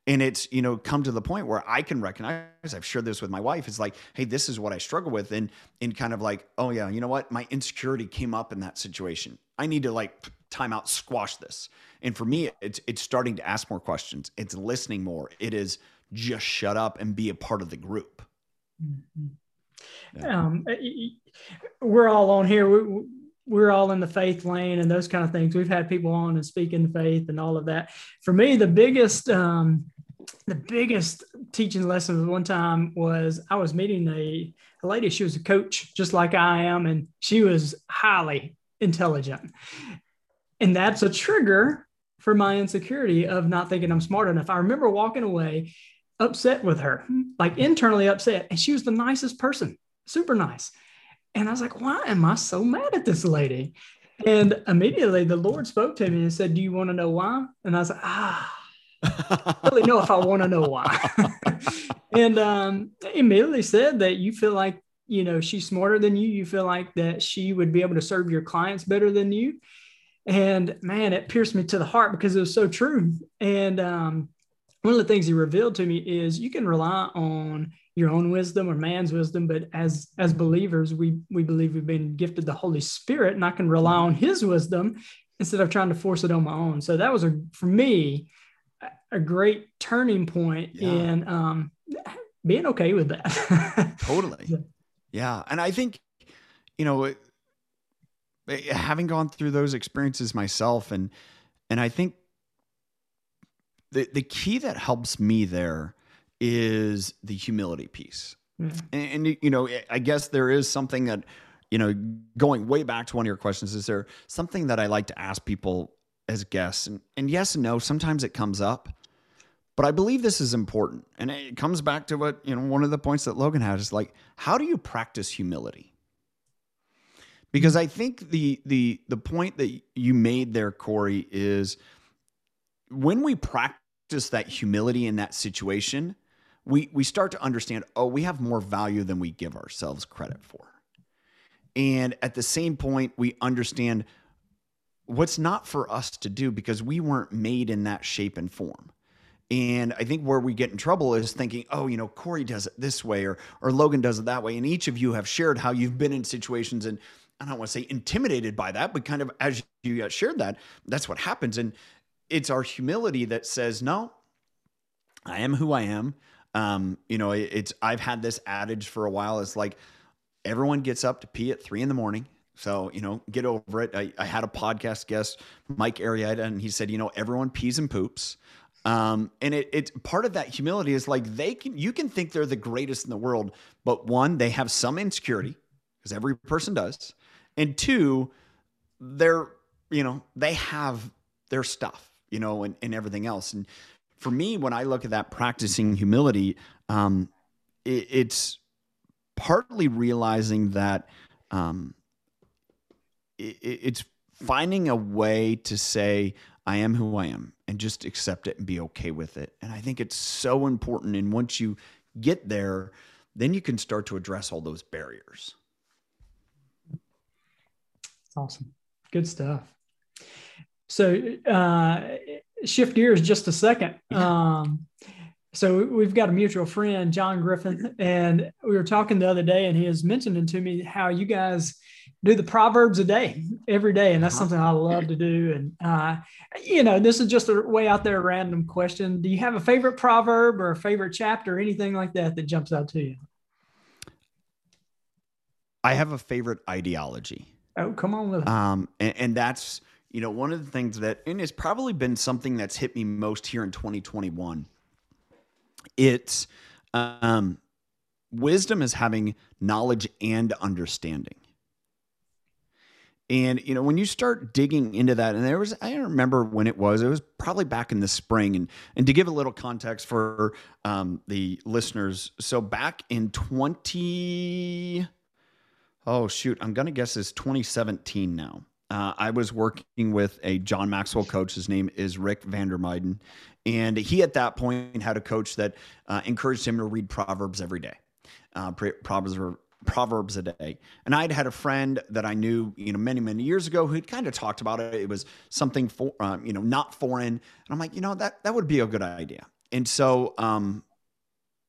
And it's, you know, come to the point where I can recognize, I've shared this with my wife. It's like, hey, this is what I struggle with. And and kind of like, oh yeah, you know what? My insecurity came up in that situation. I need to like time out, squash this. And for me, it's it's starting to ask more questions. It's listening more. It is just shut up and be a part of the group. Yeah. um, we're all on here. We, we're all in the faith lane and those kind of things. We've had people on and speak in the faith and all of that. For me, the biggest, um, the biggest teaching lesson one time was I was meeting a, a lady. She was a coach, just like I am, and she was highly intelligent. And that's a trigger for my insecurity of not thinking I'm smart enough. I remember walking away upset with her, like internally upset. And she was the nicest person, super nice. And I was like, why am I so mad at this lady? And immediately the Lord spoke to me and said, Do you want to know why? And I was like, Ah, I really know if I want to know why. *laughs* and um, immediately said that you feel like, you know, she's smarter than you. You feel like that she would be able to serve your clients better than you. And man, it pierced me to the heart because it was so true. And um, one of the things he revealed to me is you can rely on your own wisdom or man's wisdom, but as as believers, we we believe we've been gifted the Holy Spirit, and I can rely on His wisdom instead of trying to force it on my own. So that was a for me a great turning point Yeah. in um, being okay with that. *laughs* totally Yeah. and i think you know Eh, having gone through those experiences myself and and i think the the key that helps me there is the humility piece mm-hmm. Yeah. and, and you know eh, i guess there is something that you know going way back to one of your questions is there something that i like to ask people as guests and, and yes and no sometimes it comes up but I believe this is important. And it comes back to what, you know, one of the points that Logan had is like, how do you practice humility? Because I think the the the point that you made there, Corey, is when we practice that humility in that situation, we we start to understand, oh, we have more value than we give ourselves credit for. And at the same point, we understand what's not for us to do because we weren't made in that shape and form. And I think where we get in trouble is thinking, oh, you know, Corey does it this way or or Logan does it that way. And each of you have shared how you've been in situations and I don't want to say intimidated by that, but kind of as you uh, shared that, that's what happens. And it's our humility that says, no, I am who I am. Um, you know, it's I've had this adage for a while. It's like everyone gets up to pee at three in the morning. So, you know, get over it. I, I had a podcast guest, Mike Arrieta, and he said, you know, everyone pees and poops. Um, and it, it's part of that humility is like they can, you can think they're the greatest in the world, but one, they have some insecurity because every person does. And two, they're, you know, they have their stuff, you know, and, and everything else. And for me, when I look at that practicing humility, um, it, it's partly realizing that, um, it, it's finding a way to say, I am who I am and just accept it and be okay with it. And I think it's so important. And once you get there, then you can start to address all those barriers. Awesome. Good stuff. So, uh, shift gears just a second. Um, so we've got a mutual friend, John Griffin, and we were talking the other day, and he was mentioning to me how you guys do the proverbs a day every day and that's uh-huh. something i love to do and uh, you know this is just a way out there random question do you have a favorite proverb or a favorite chapter or anything like that that jumps out to you i have a favorite ideology oh come on um, and, and that's you know one of the things that and it's probably been something that's hit me most here in 2021 it's um, wisdom is having knowledge and understanding and you know, when you start digging into that, and there was I don't remember when it was. It was probably back in the spring. And and to give a little context for um, the listeners, so back in twenty, oh shoot, I'm gonna guess it's 2017 now. Uh, I was working with a John Maxwell coach. His name is Rick Vandermeiden. And he, at that point, had a coach that uh, encouraged him to read Proverbs every day. Uh, Proverbs were proverbs a day and i'd had a friend that i knew you know many many years ago who'd kind of talked about it it was something for um, you know not foreign and i'm like you know that that would be a good idea and so um,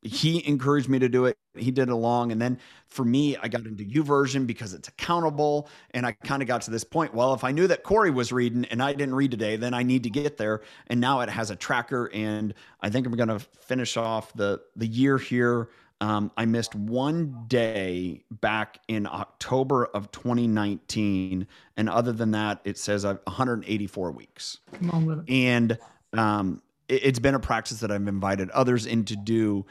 he encouraged me to do it. He did it along. And then for me i got into U YouVersion because it's accountable. And i kind of got to this point well if i knew that corey was reading and i didn't read today then i need to get there. And now it has a tracker. And i think i'm going to finish off the the year here. Um, I missed one day back in October of 2019, and other than that, it says I've 184 weeks. Come on. And um, it, it's been a practice that I've invited others in to do,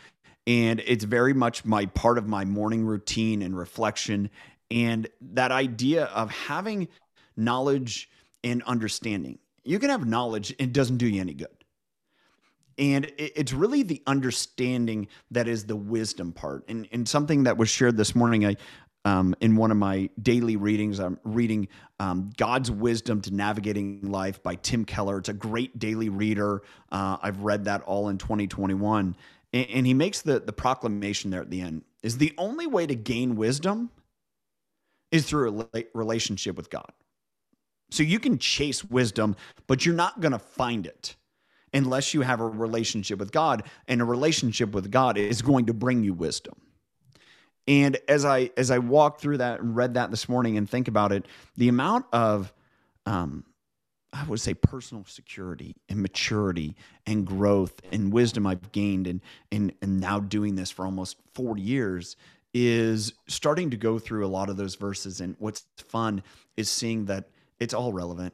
and it's very much my part of my morning routine and reflection. And that idea of having knowledge and understanding. You can have knowledge, and it doesn't do you any good. And it's really the understanding that is the wisdom part. And, and something that was shared this morning i um, in one of my daily readings i'm reading um, god's wisdom to navigating life by tim keller. It's a great daily reader. Uh, i've read that all in 2021 and, and he makes the, the proclamation there at the end is the only way to gain wisdom is through a relationship with god so you can chase wisdom but you're not going to find it unless you have a relationship with God. And a relationship with God is going to bring you wisdom. And as I as I walked through that and read that this morning and think about it, the amount of um, I would say personal security and maturity and growth and wisdom I've gained and and and now doing this for almost 40 years is starting to go through a lot of those verses. And what's fun is seeing that it's all relevant.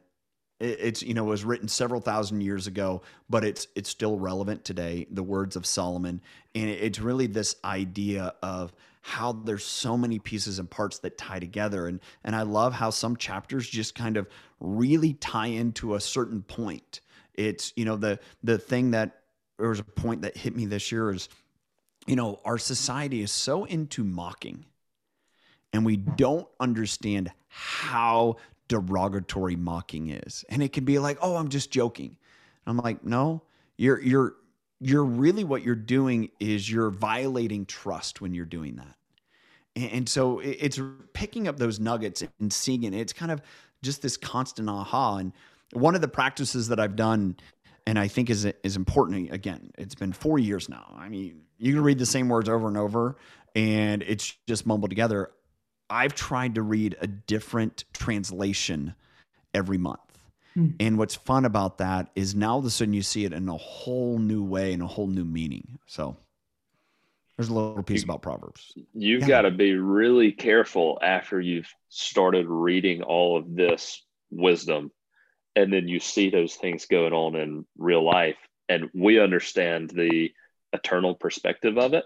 It's you know was written several thousand years ago but it's it's still relevant today the words of solomon. And it's really this idea of how there's so many pieces and parts that tie together. And and i love how some chapters just kind of really tie into a certain point it's you know the the thing that there was a point that hit me this year is you know our society is so into mocking and we don't understand how derogatory mocking is. And it can be like, "Oh, I'm just joking." I'm like, "No, you're you're you're really what you're doing is you're violating trust when you're doing that." And, so it's picking up those nuggets and seeing it. It's kind of just this constant aha. And one of the practices that I've done and I think is is important. Again, it's been four years now. I mean, you can read the same words over and over, and it's just mumbled together. I've tried to read a different translation every month. Mm. And what's fun about that is now all of a sudden you see it in a whole new way and a whole new meaning. So There's a little piece about Proverbs. You've Yeah. got to be really careful after you've started reading all of this wisdom and then you see those things going on in real life and we understand the eternal perspective of it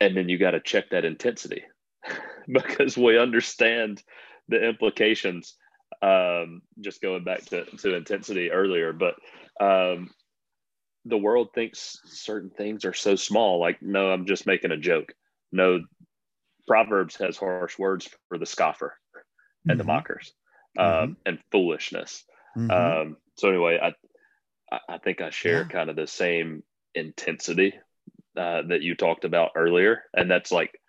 and then you got to check that intensity *laughs* because we understand the implications um, just going back to, to intensity earlier but um, the world thinks certain things are so small like no i'm just making a joke no proverbs has harsh words for the scoffer and the Mhm. mockers um, and foolishness Mhm. um, so anyway i I- i think i share Yeah. kind of the same intensity uh, that you talked about earlier and that's like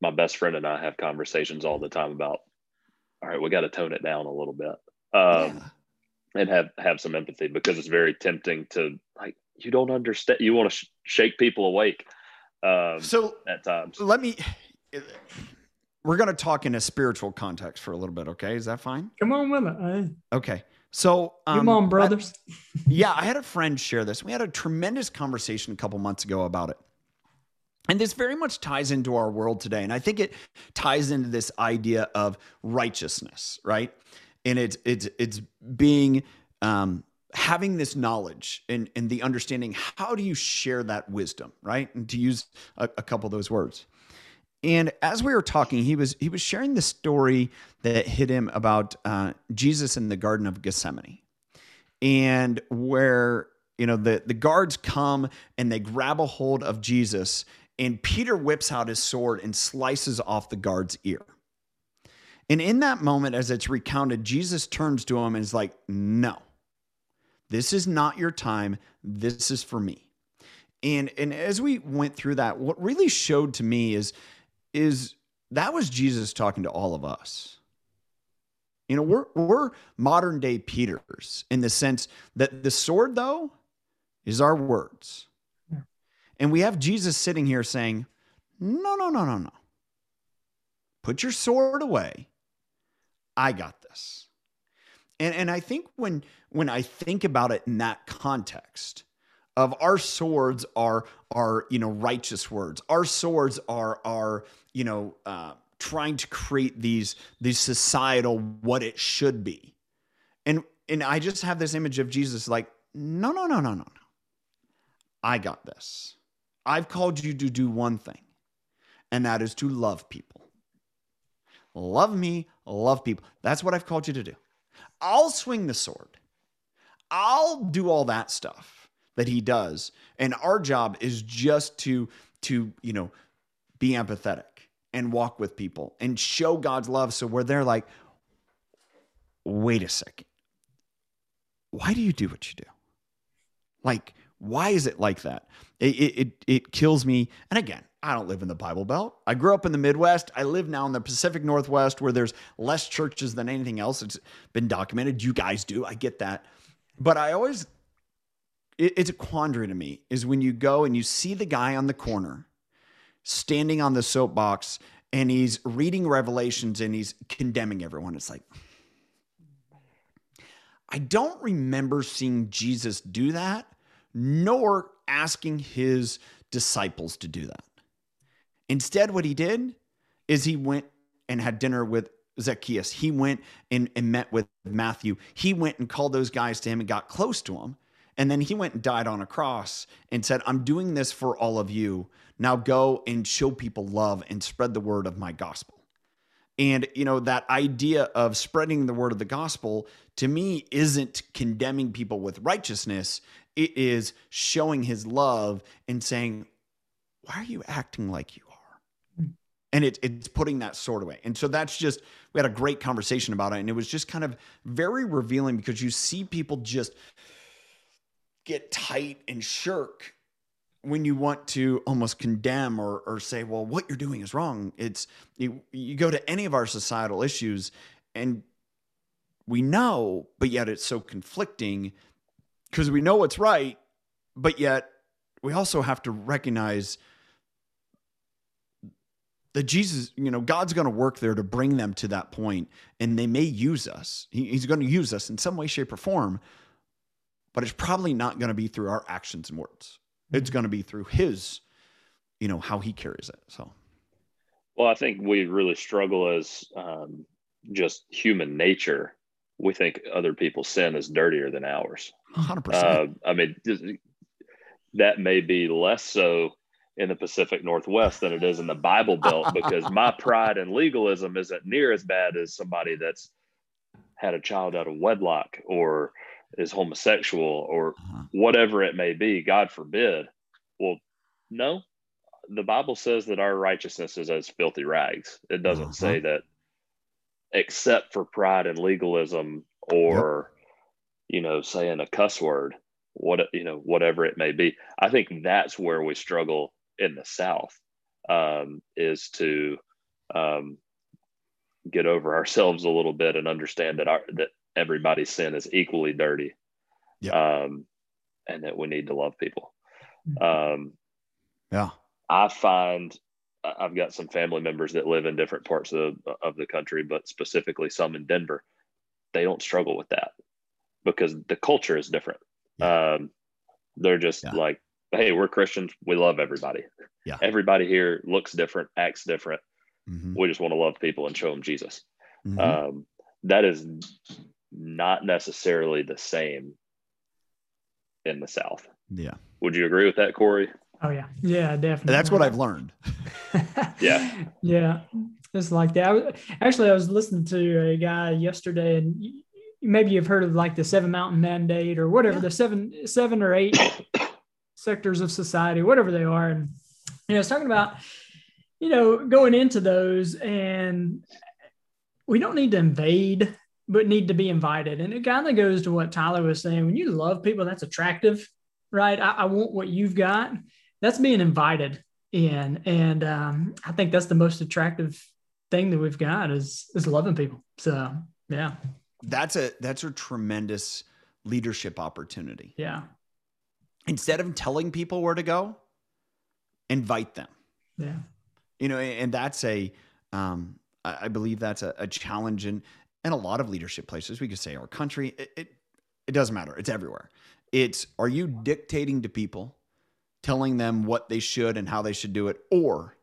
my best friend and i have conversations all the time about all right we got to tone it down a little bit um, Yeah. And have have some empathy because it's very tempting to like you don't understand you want to sh- shake people awake um, So at times let me. We're going to talk in a spiritual context for a little bit. Okay, is that fine? Come on with it. Hey, Okay. So, um, Come on, I- brothers. *laughs* yeah, I had a friend share this. We had a tremendous conversation a couple months ago about it. And this very much ties into our world today. And I think it ties into this idea of righteousness, right? And it's it's it's being um having this knowledge and, and the understanding how do you share that wisdom, right? And to use a, a couple of those words. And as we were talking, he was he was sharing the story that hit him about uh, Jesus in the Garden of Gethsemane and where you know the the guards come and they grab a hold of Jesus and Peter whips out his sword and slices off the guard's ear. And in that moment as it's recounted Jesus turns to him and is like, "No. This is not your time. This is for me." And and as we went through that what really showed to me is is that was Jesus talking to all of us. You know, we're we're modern day Peters in the sense that the sword, though, is our words. Yeah. And we have Jesus sitting here saying, No, no, no, no, no. Put your sword away. I got this. And and I think when when I think about it in that context of our swords are are you know righteous words. Our swords are are you know uh, trying to create these these societal what it should be. And and I just have this image of Jesus like no no no no no no. I got this. I've called you to do one thing, and that is to love people. Love me, love people. That's what I've called you to do. I'll swing the sword. I'll do all that stuff that he does. And our job is just to to, you know, be empathetic and walk with people and show God's love so where they're like wait a second. Why do you do what you do? Like why is it like that? It, it, it, it kills me. And again, I don't live in the Bible Belt. I grew up in the Midwest. I live now in the Pacific Northwest where there's less churches than anything else. It's been documented. You guys do. I get that. But I always, it, it's a quandary to me is when you go and you see the guy on the corner standing on the soapbox and he's reading Revelations and he's condemning everyone. It's like, I don't remember seeing Jesus do that, nor asking his disciples to do that. Instead, what he did is he went and had dinner with Zacchaeus. He went and, and met with Matthew. He went and called those guys to him and got close to him. And then he went and died on a cross and said, I'm doing this for all of you. Now go and show people love and spread the word of my gospel. And, you know, that idea of spreading the word of the gospel to me isn't condemning people with righteousness. It is showing his love and saying, why are you acting like you? And it, it's putting that sword away. And so that's just, we had a great conversation about it. And it was just kind of very revealing because you see people just get tight and shirk when you want to almost condemn or, or say, well, what you're doing is wrong. It's, you, you go to any of our societal issues and we know, but yet it's so conflicting because we know what's right, but yet we also have to recognize that Jesus, you know, God's going to work there to bring them to that point, and they may use us. He, he's going to use us in some way, shape, or form, but it's probably not going to be through our actions and words. It's going to be through His you know how he carries it. So, well, I think we really struggle as um, just human nature. We think other people's sin is dirtier than ours. hundred Uh. I mean, that may be less so in the Pacific Northwest than it is in the Bible Belt because my *laughs* pride and legalism isn't near as bad as somebody that's had a child out of wedlock or is homosexual or Uh-huh. whatever it may be, God forbid. Well, no, the Bible says that our righteousness is as filthy rags. It doesn't Uh-huh. say that except for pride and legalism or, you know, saying a cuss word, what, you know, whatever it may be. I think that's where we struggle in the South um, is to um, get over ourselves a little bit and understand that our, that everybody's sin is equally dirty. Um, and that we need to love people. Um, Yeah. I find I've got some family members that live in different parts of of the country, but specifically some in Denver. They don't struggle with that because the culture is different. Um, they're just Yeah. like, "Hey, we're Christians. We love everybody. Yeah. Everybody here looks different, acts different. Mhm. We just want to love people and show them Jesus." Mhm. Um, that is not necessarily the same in the South. yeah. Would you agree with that, Corey? Oh yeah, yeah, definitely. That's what I've learned. *laughs* Yeah. yeah, it's like that. I was, actually, I was listening to a guy yesterday, and maybe you've heard of like the Seven Mountain Mandate or whatever Yeah. the seven, seven or eight *coughs* sectors of society, whatever they are, and you know, it's talking about you know going into those, and we don't need to invade, but need to be invited, and it kind of goes to what Tyler was saying. When you love people, that's attractive, right? I, I want what you've got. That's being invited in and um, i think that's the most attractive thing that we've got is is loving people so yeah That's a that's a tremendous leadership opportunity. yeah Instead of telling people where to go, invite them. yeah. You know and that's a um i believe that's a, a challenge in in a lot of leadership places. We could say our country it, it it doesn't matter. It's everywhere. It's are you dictating to people telling them what they should and how they should do it? Or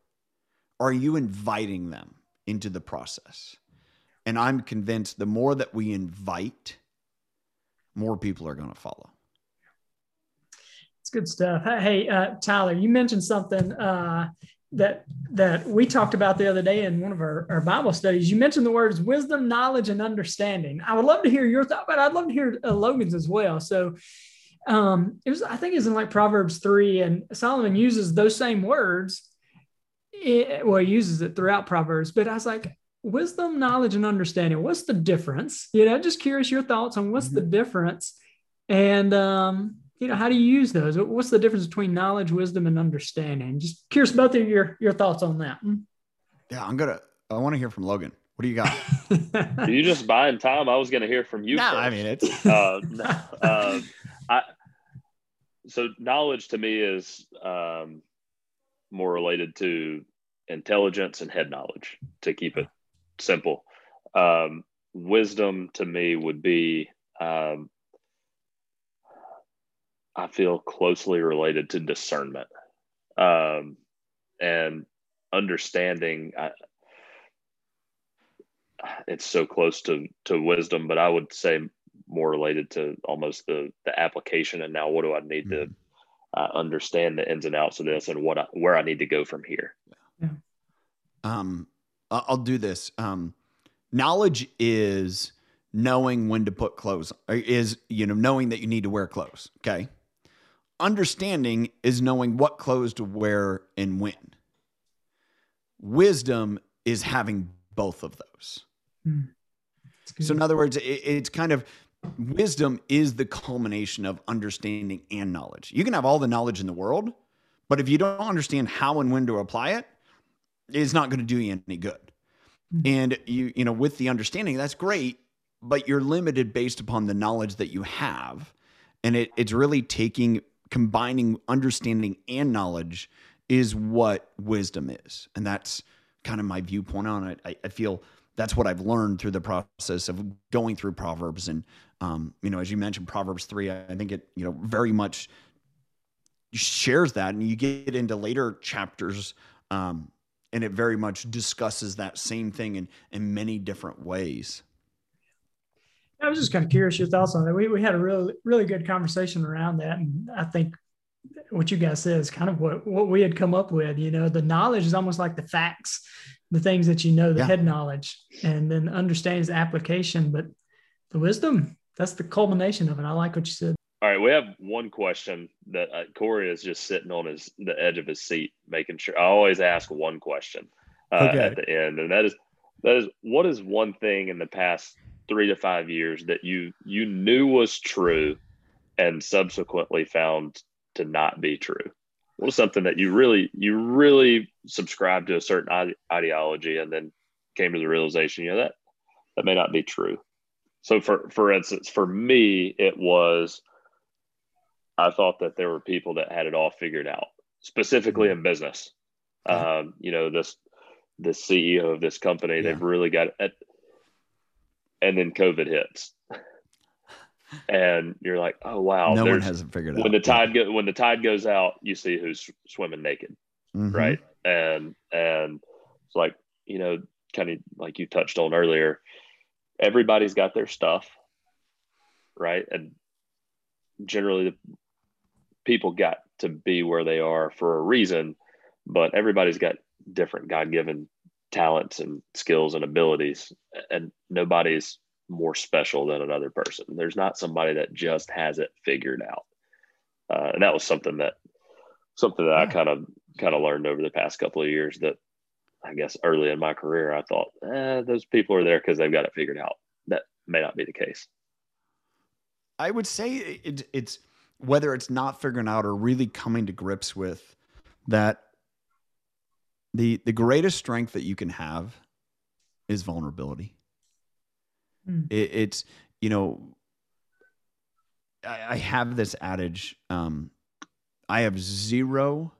are you inviting them into the process? And i'm convinced the more that we invite more people are going to follow it's good stuff. Hey uh, tyler you mentioned something uh, that that we talked about the other day in one of our, our bible studies. You mentioned the words wisdom knowledge and understanding. I would love to hear your thought but i'd love to hear uh, logan's as well. So um, it was i think it's in like proverbs 3 and solomon uses those same words it, well he uses it throughout proverbs but i was like wisdom knowledge and understanding what's the difference? You know just curious your thoughts on what's the difference? And um, you know how do you use those what's the difference between knowledge wisdom and understanding just curious both of your your thoughts on that yeah i'm gonna i want to hear from logan what do you got *laughs* you just buying time? I was going to hear from you. no first. i mean it's uh, no, uh, I, so knowledge to me is um, more related to intelligence and head knowledge to keep it simple um, wisdom to me would be um, i feel closely related to discernment um, and understanding I, it's so close to to wisdom but i would say more related to almost the the application and now what do i need to uh, understand the ins and outs of this and what I, where i need to go from here. Yeah. um I- i'll do this. Um knowledge is knowing when to put clothes is you know knowing that you need to wear clothes okay understanding is knowing what clothes to wear and when. Wisdom is having both of those. Hmm. So in other words it, it's kind of wisdom is the culmination of understanding and knowledge. You can have all the knowledge in the world but if you don't understand how and when to apply it it's not going to do you any good. Hmm. And you you know with the understanding that's great but you're limited based upon the knowledge that you have and it, it's really taking combining understanding and knowledge is what wisdom is. And that's kind of my viewpoint on it. I, I feel that's what i've learned through the process of going through proverbs. And um, you know as you mentioned proverbs 3 i think it you know very much shares that, and you get into later chapters, um, and it very much discusses that same thing in in many different ways. I was just kind of curious your thoughts on that. We we had a really really good conversation around that, and I think what you guys said is kind of what what we had come up with. You know, the knowledge is almost like the facts, the things that you know, the yeah. head knowledge, and then understands the application. But the wisdom, that's the culmination of it. I like what you said. All right, we have one question that uh, Corey is just sitting on his the edge of his seat, making sure. I always ask one question uh, okay. at the end, and that is that is what is one thing in the past three to five years that you you knew was true, and subsequently found to not be true? What is something that you really you really subscribed to a certain ideology, and then came to the realization, you know that that may not be true. So for for instance, for me, it was I thought that there were people that had it all figured out, specifically in business. Um, you know, this the CEO of this company, yeah. they've really got it. And then COVID hits, and you're like, oh wow, no one hasn't figured when out. the tide go, when the tide goes out, you see who's swimming naked, mm-hmm. right? And and it's like you know, kind of like you touched on earlier everybody's got their stuff, right? And generally, the people got to be where they are for a reason, but everybody's got different God given talents and skills and abilities, and nobody's more special than another person. There's not somebody that just has it figured out. Uh, and that was something that something that yeah. I kind of kind of learned over the past couple of years that I guess early in my career, I thought, eh, those people are there because they've got it figured out. That may not be the case. I would say it, it's whether it's not figuring out or really coming to grips with that the the greatest strength that you can have is vulnerability. Mm. It, it's you know I, I have this adage. Um, I have zero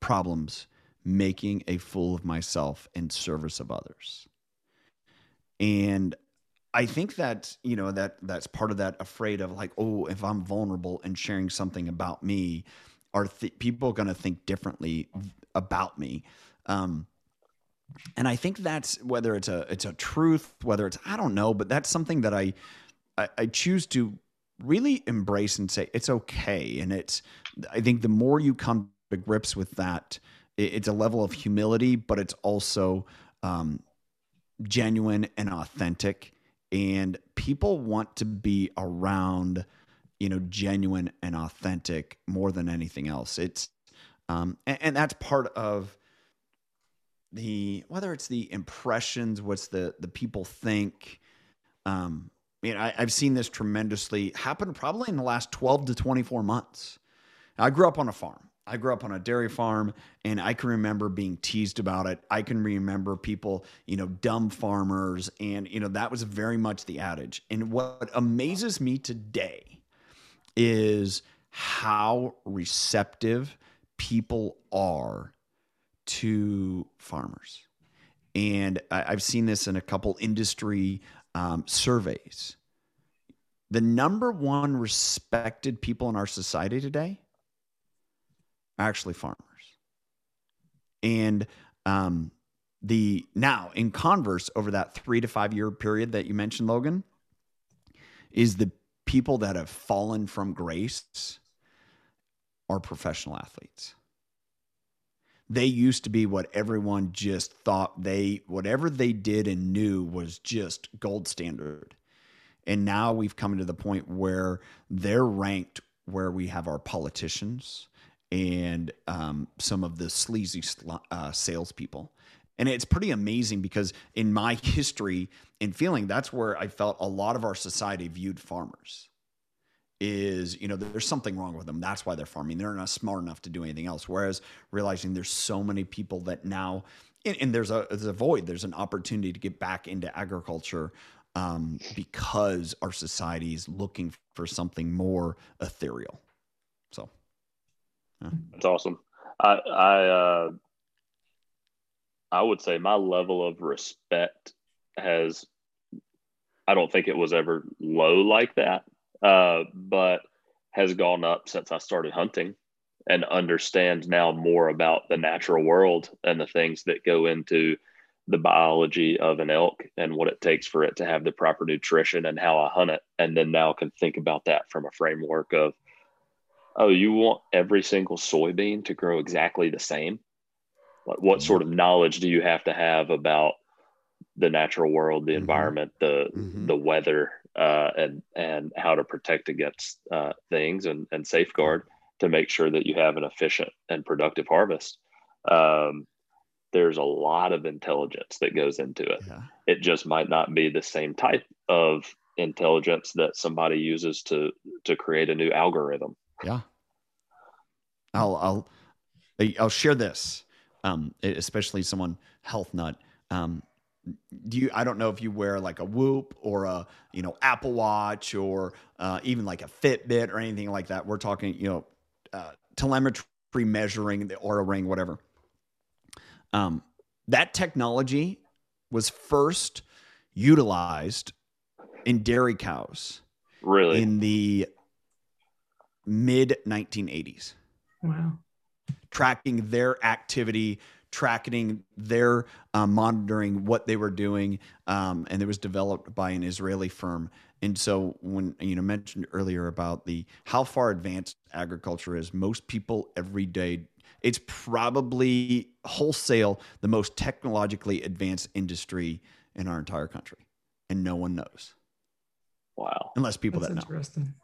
problems making a fool of myself in service of others. And I think that, you know, that that's part of that afraid of like, oh, if I'm vulnerable and sharing something about me, are th- people going to think differently about me? Um, and I think that's whether it's a it's a truth, whether it's I don't know, but that's something that I I, I choose to really embrace and say it's okay. And it's I think the more you come to grips with that, it's a level of humility, but it's also um, genuine and authentic. And people want to be around, you know, genuine and authentic more than anything else. It's, um, and, and that's part of the whether it's the impressions, what's the the people think. Um, you know, I, I've seen this tremendously happen probably in the last twelve to twenty four months. I grew up on a farm I grew up on a dairy farm and I can remember being teased about it. I can remember people, you know, dumb farmers. And, you know, that was very much the adage. And what amazes me today is how receptive people are to farmers. And I've seen this in a couple industry um, surveys. The number one respected people in our society today are actually farmers. And um, the now in converse over that three to five year period that you mentioned, Logan, is the people that have fallen from grace are professional athletes. They used to be what everyone just thought they, whatever they did and knew was just gold standard. And now we've come to the point where they're ranked where we have our politicians, and um, some of the sleazy uh, salespeople. And it's pretty amazing because in my *laughs* history and feeling, that's where I felt a lot of our society viewed farmers is, you know, there's something wrong with them. That's why they're farming. They're not smart enough to do anything else. Whereas realizing there's so many people that now, and, and there's a there's a void. There's an opportunity to get back into agriculture um, because our society is looking for something more ethereal. So that's awesome. I I uh, I would say my level of respect has I don't think it was ever low like that, uh, but has gone up since I started hunting and understand now more about the natural world and the things that go into the biology of an elk and what it takes for it to have the proper nutrition and how I hunt it. And then now can think about that from a framework of, oh, you want every single soybean to grow exactly the same? Like what sort of knowledge do you have to have about the natural world, the Mhm. environment, the Mhm. the weather, uh, and and how to protect against uh, things and, and safeguard to make sure that you have an efficient and productive harvest. Um, there's a lot of intelligence that goes into it. Yeah. It just might not be the same type of intelligence that somebody uses to to create a new algorithm. Yeah. I'll I'll I'll share this, um, especially someone health nut. Um, do you? I don't know if you wear like a Whoop or a you know Apple Watch or uh, even like a Fitbit or anything like that. We're talking you know uh, telemetry measuring the Oura Ring, whatever. Um, that technology was first utilized in dairy cows Really, in the mid 1980s, Wow. tracking their activity, tracking their uh, monitoring what they were doing, um, and it was developed by an Israeli firm. And so, when you know mentioned earlier about the how far advanced agriculture is, most people every day, it's probably wholesale the most technologically advanced industry in our entire country, and no one knows wow. unless people That's that know. interesting.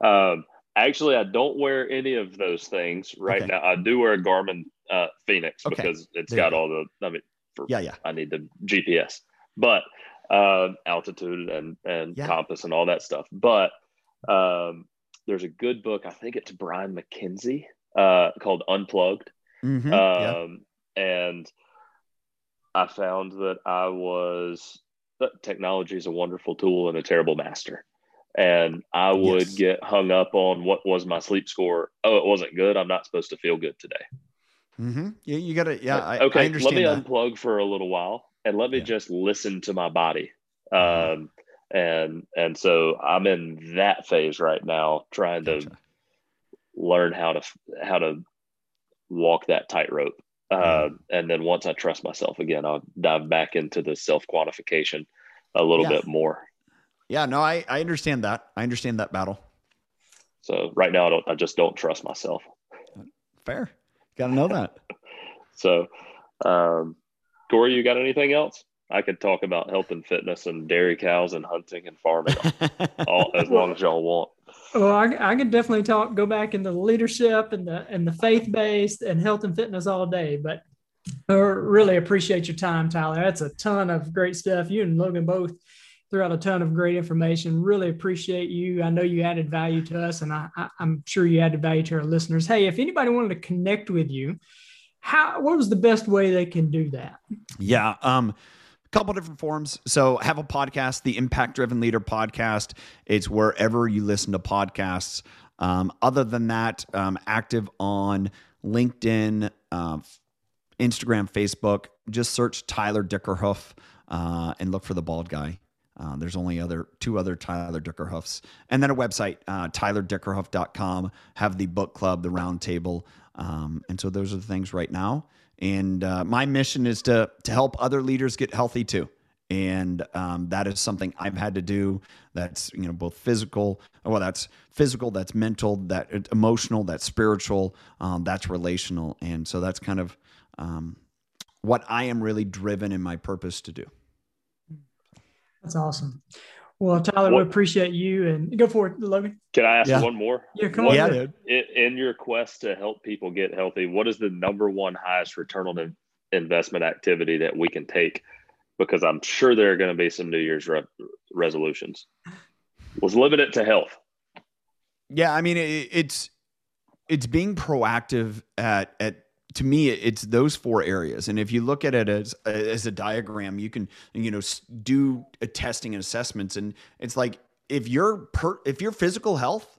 Um, actually, I don't wear any of those things right Okay. now. I do wear a Garmin uh, Fenix Okay. because it's There got go. all the. I mean, for, Yeah, yeah. I need the GPS, but uh, altitude and and Yeah. compass and all that stuff. But um, there's a good book. I think it's Brian McKenzie uh, called Unplugged. Mhm, yeah. um, and I found that I was that technology is a wonderful tool and a terrible master. And I would Yes. get hung up on what was my sleep score. Oh, it wasn't good. I'm not supposed to feel good today. Mm-hmm. Yeah, you got to. Yeah, I, okay, I understand let me that. unplug for a little while and let me Yeah. just listen to my body. Uh-huh. Um, and and so I'm in that phase right now, trying to Gotcha. learn how to how to walk that tightrope. Uh, and then once I trust myself again, I'll dive back into the self quantification a little Yeah. bit more. Yeah, no, I, I understand that. I understand that battle. So right now, I don't. I just don't trust myself. Fair. Got to know that. *laughs* So, um, Corey, you got anything else? I could talk about health and fitness and dairy cows and hunting and farming *laughs* all, as long as y'all want. Well, I, I could definitely talk, go back into leadership and the and the faith based and health and fitness all day. But I really appreciate your time, Tyler. That's a ton of great stuff. You and Logan both threw out a ton of great information. Really appreciate you. I know you added value to us, and I, I, I'm sure you added value to our listeners. Hey, if anybody wanted to connect with you, how what was the best way they can do that? Yeah. Um, a couple different forms. So have a podcast, the Impact Driven Leader podcast. It's wherever you listen to podcasts. Um, other than that, um, active on LinkedIn, um, Instagram, Facebook. Just search Tyler Dickerhoof uh, and look for the bald guy. Uh, there's only other two other Tyler Dickerhoofs, and then a website, uh, tylerdickerhoof.com. Have the book club, the roundtable, um, and so those are the things right now. And uh, my mission is to to help other leaders get healthy too, and um, that is something I've had to do. That's you know both physical, well, that's physical, that's mental, that uh, emotional, that's spiritual, um, that's relational, and so that's kind of um, what I am really driven in my purpose to do. That's awesome. Well, Tyler, What- we appreciate you and go for it, Logan. Can I ask Yeah. one more? Yeah, come What- on. dude. in, in your quest to help people get healthy, what is the number one highest return on investment activity that we can take? Because I'm sure there are going to be some New Year's re- resolutions. Let's limit it to health. Yeah, I mean it, it's it's being proactive at at to me it's those four areas. And if you look at it as as a diagram you can you know do a testing and assessments. And it's like if your per, if your physical health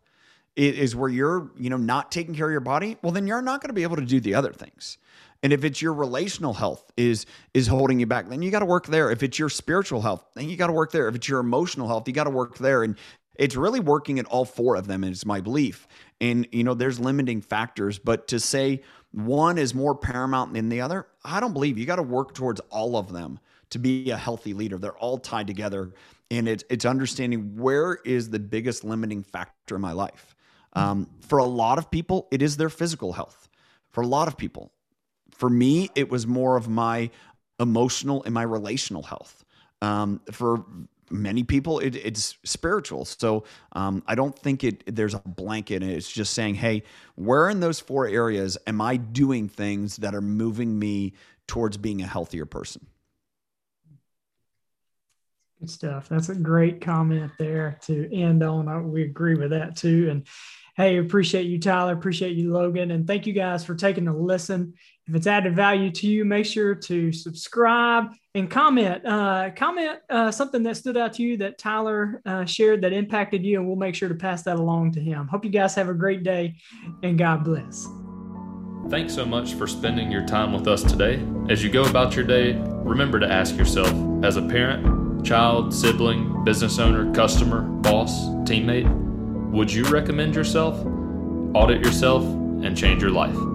is where you're you know not taking care of your body well then you're not going to be able to do the other things. And if it's your relational health is is holding you back then you got to work there. If it's your spiritual health then you got to work there. If it's your emotional health you got to work there. And It's really working at all four of them, is my belief. And, you know, there's limiting factors, but to say one is more paramount than the other, I don't believe you got to work towards all of them to be a healthy leader. They're all tied together. And it's, it's understanding where is the biggest limiting factor in my life. Um, for a lot of people, it is their physical health. For a lot of people, for me, it was more of my emotional and my relational health. Um, for many people it, it's spiritual. So um, i don't think it there's a blanket it's just saying hey where in those four areas am i doing things that are moving me towards being a healthier person? Good stuff. That's a great comment there to end on. We agree with that too. And hey appreciate you tyler. Appreciate you logan. And thank you guys for taking a listen if it's added value to you, make sure to subscribe and comment. Uh, comment uh, something that stood out to you that Tyler uh, shared that impacted you, and we'll make sure to pass that along to him. Hope you guys have a great day and God bless. Thanks so much for spending your time with us today. As you go about your day, remember to ask yourself as a parent, child, sibling, business owner, customer, boss, teammate, would you recommend yourself, audit yourself, and change your life?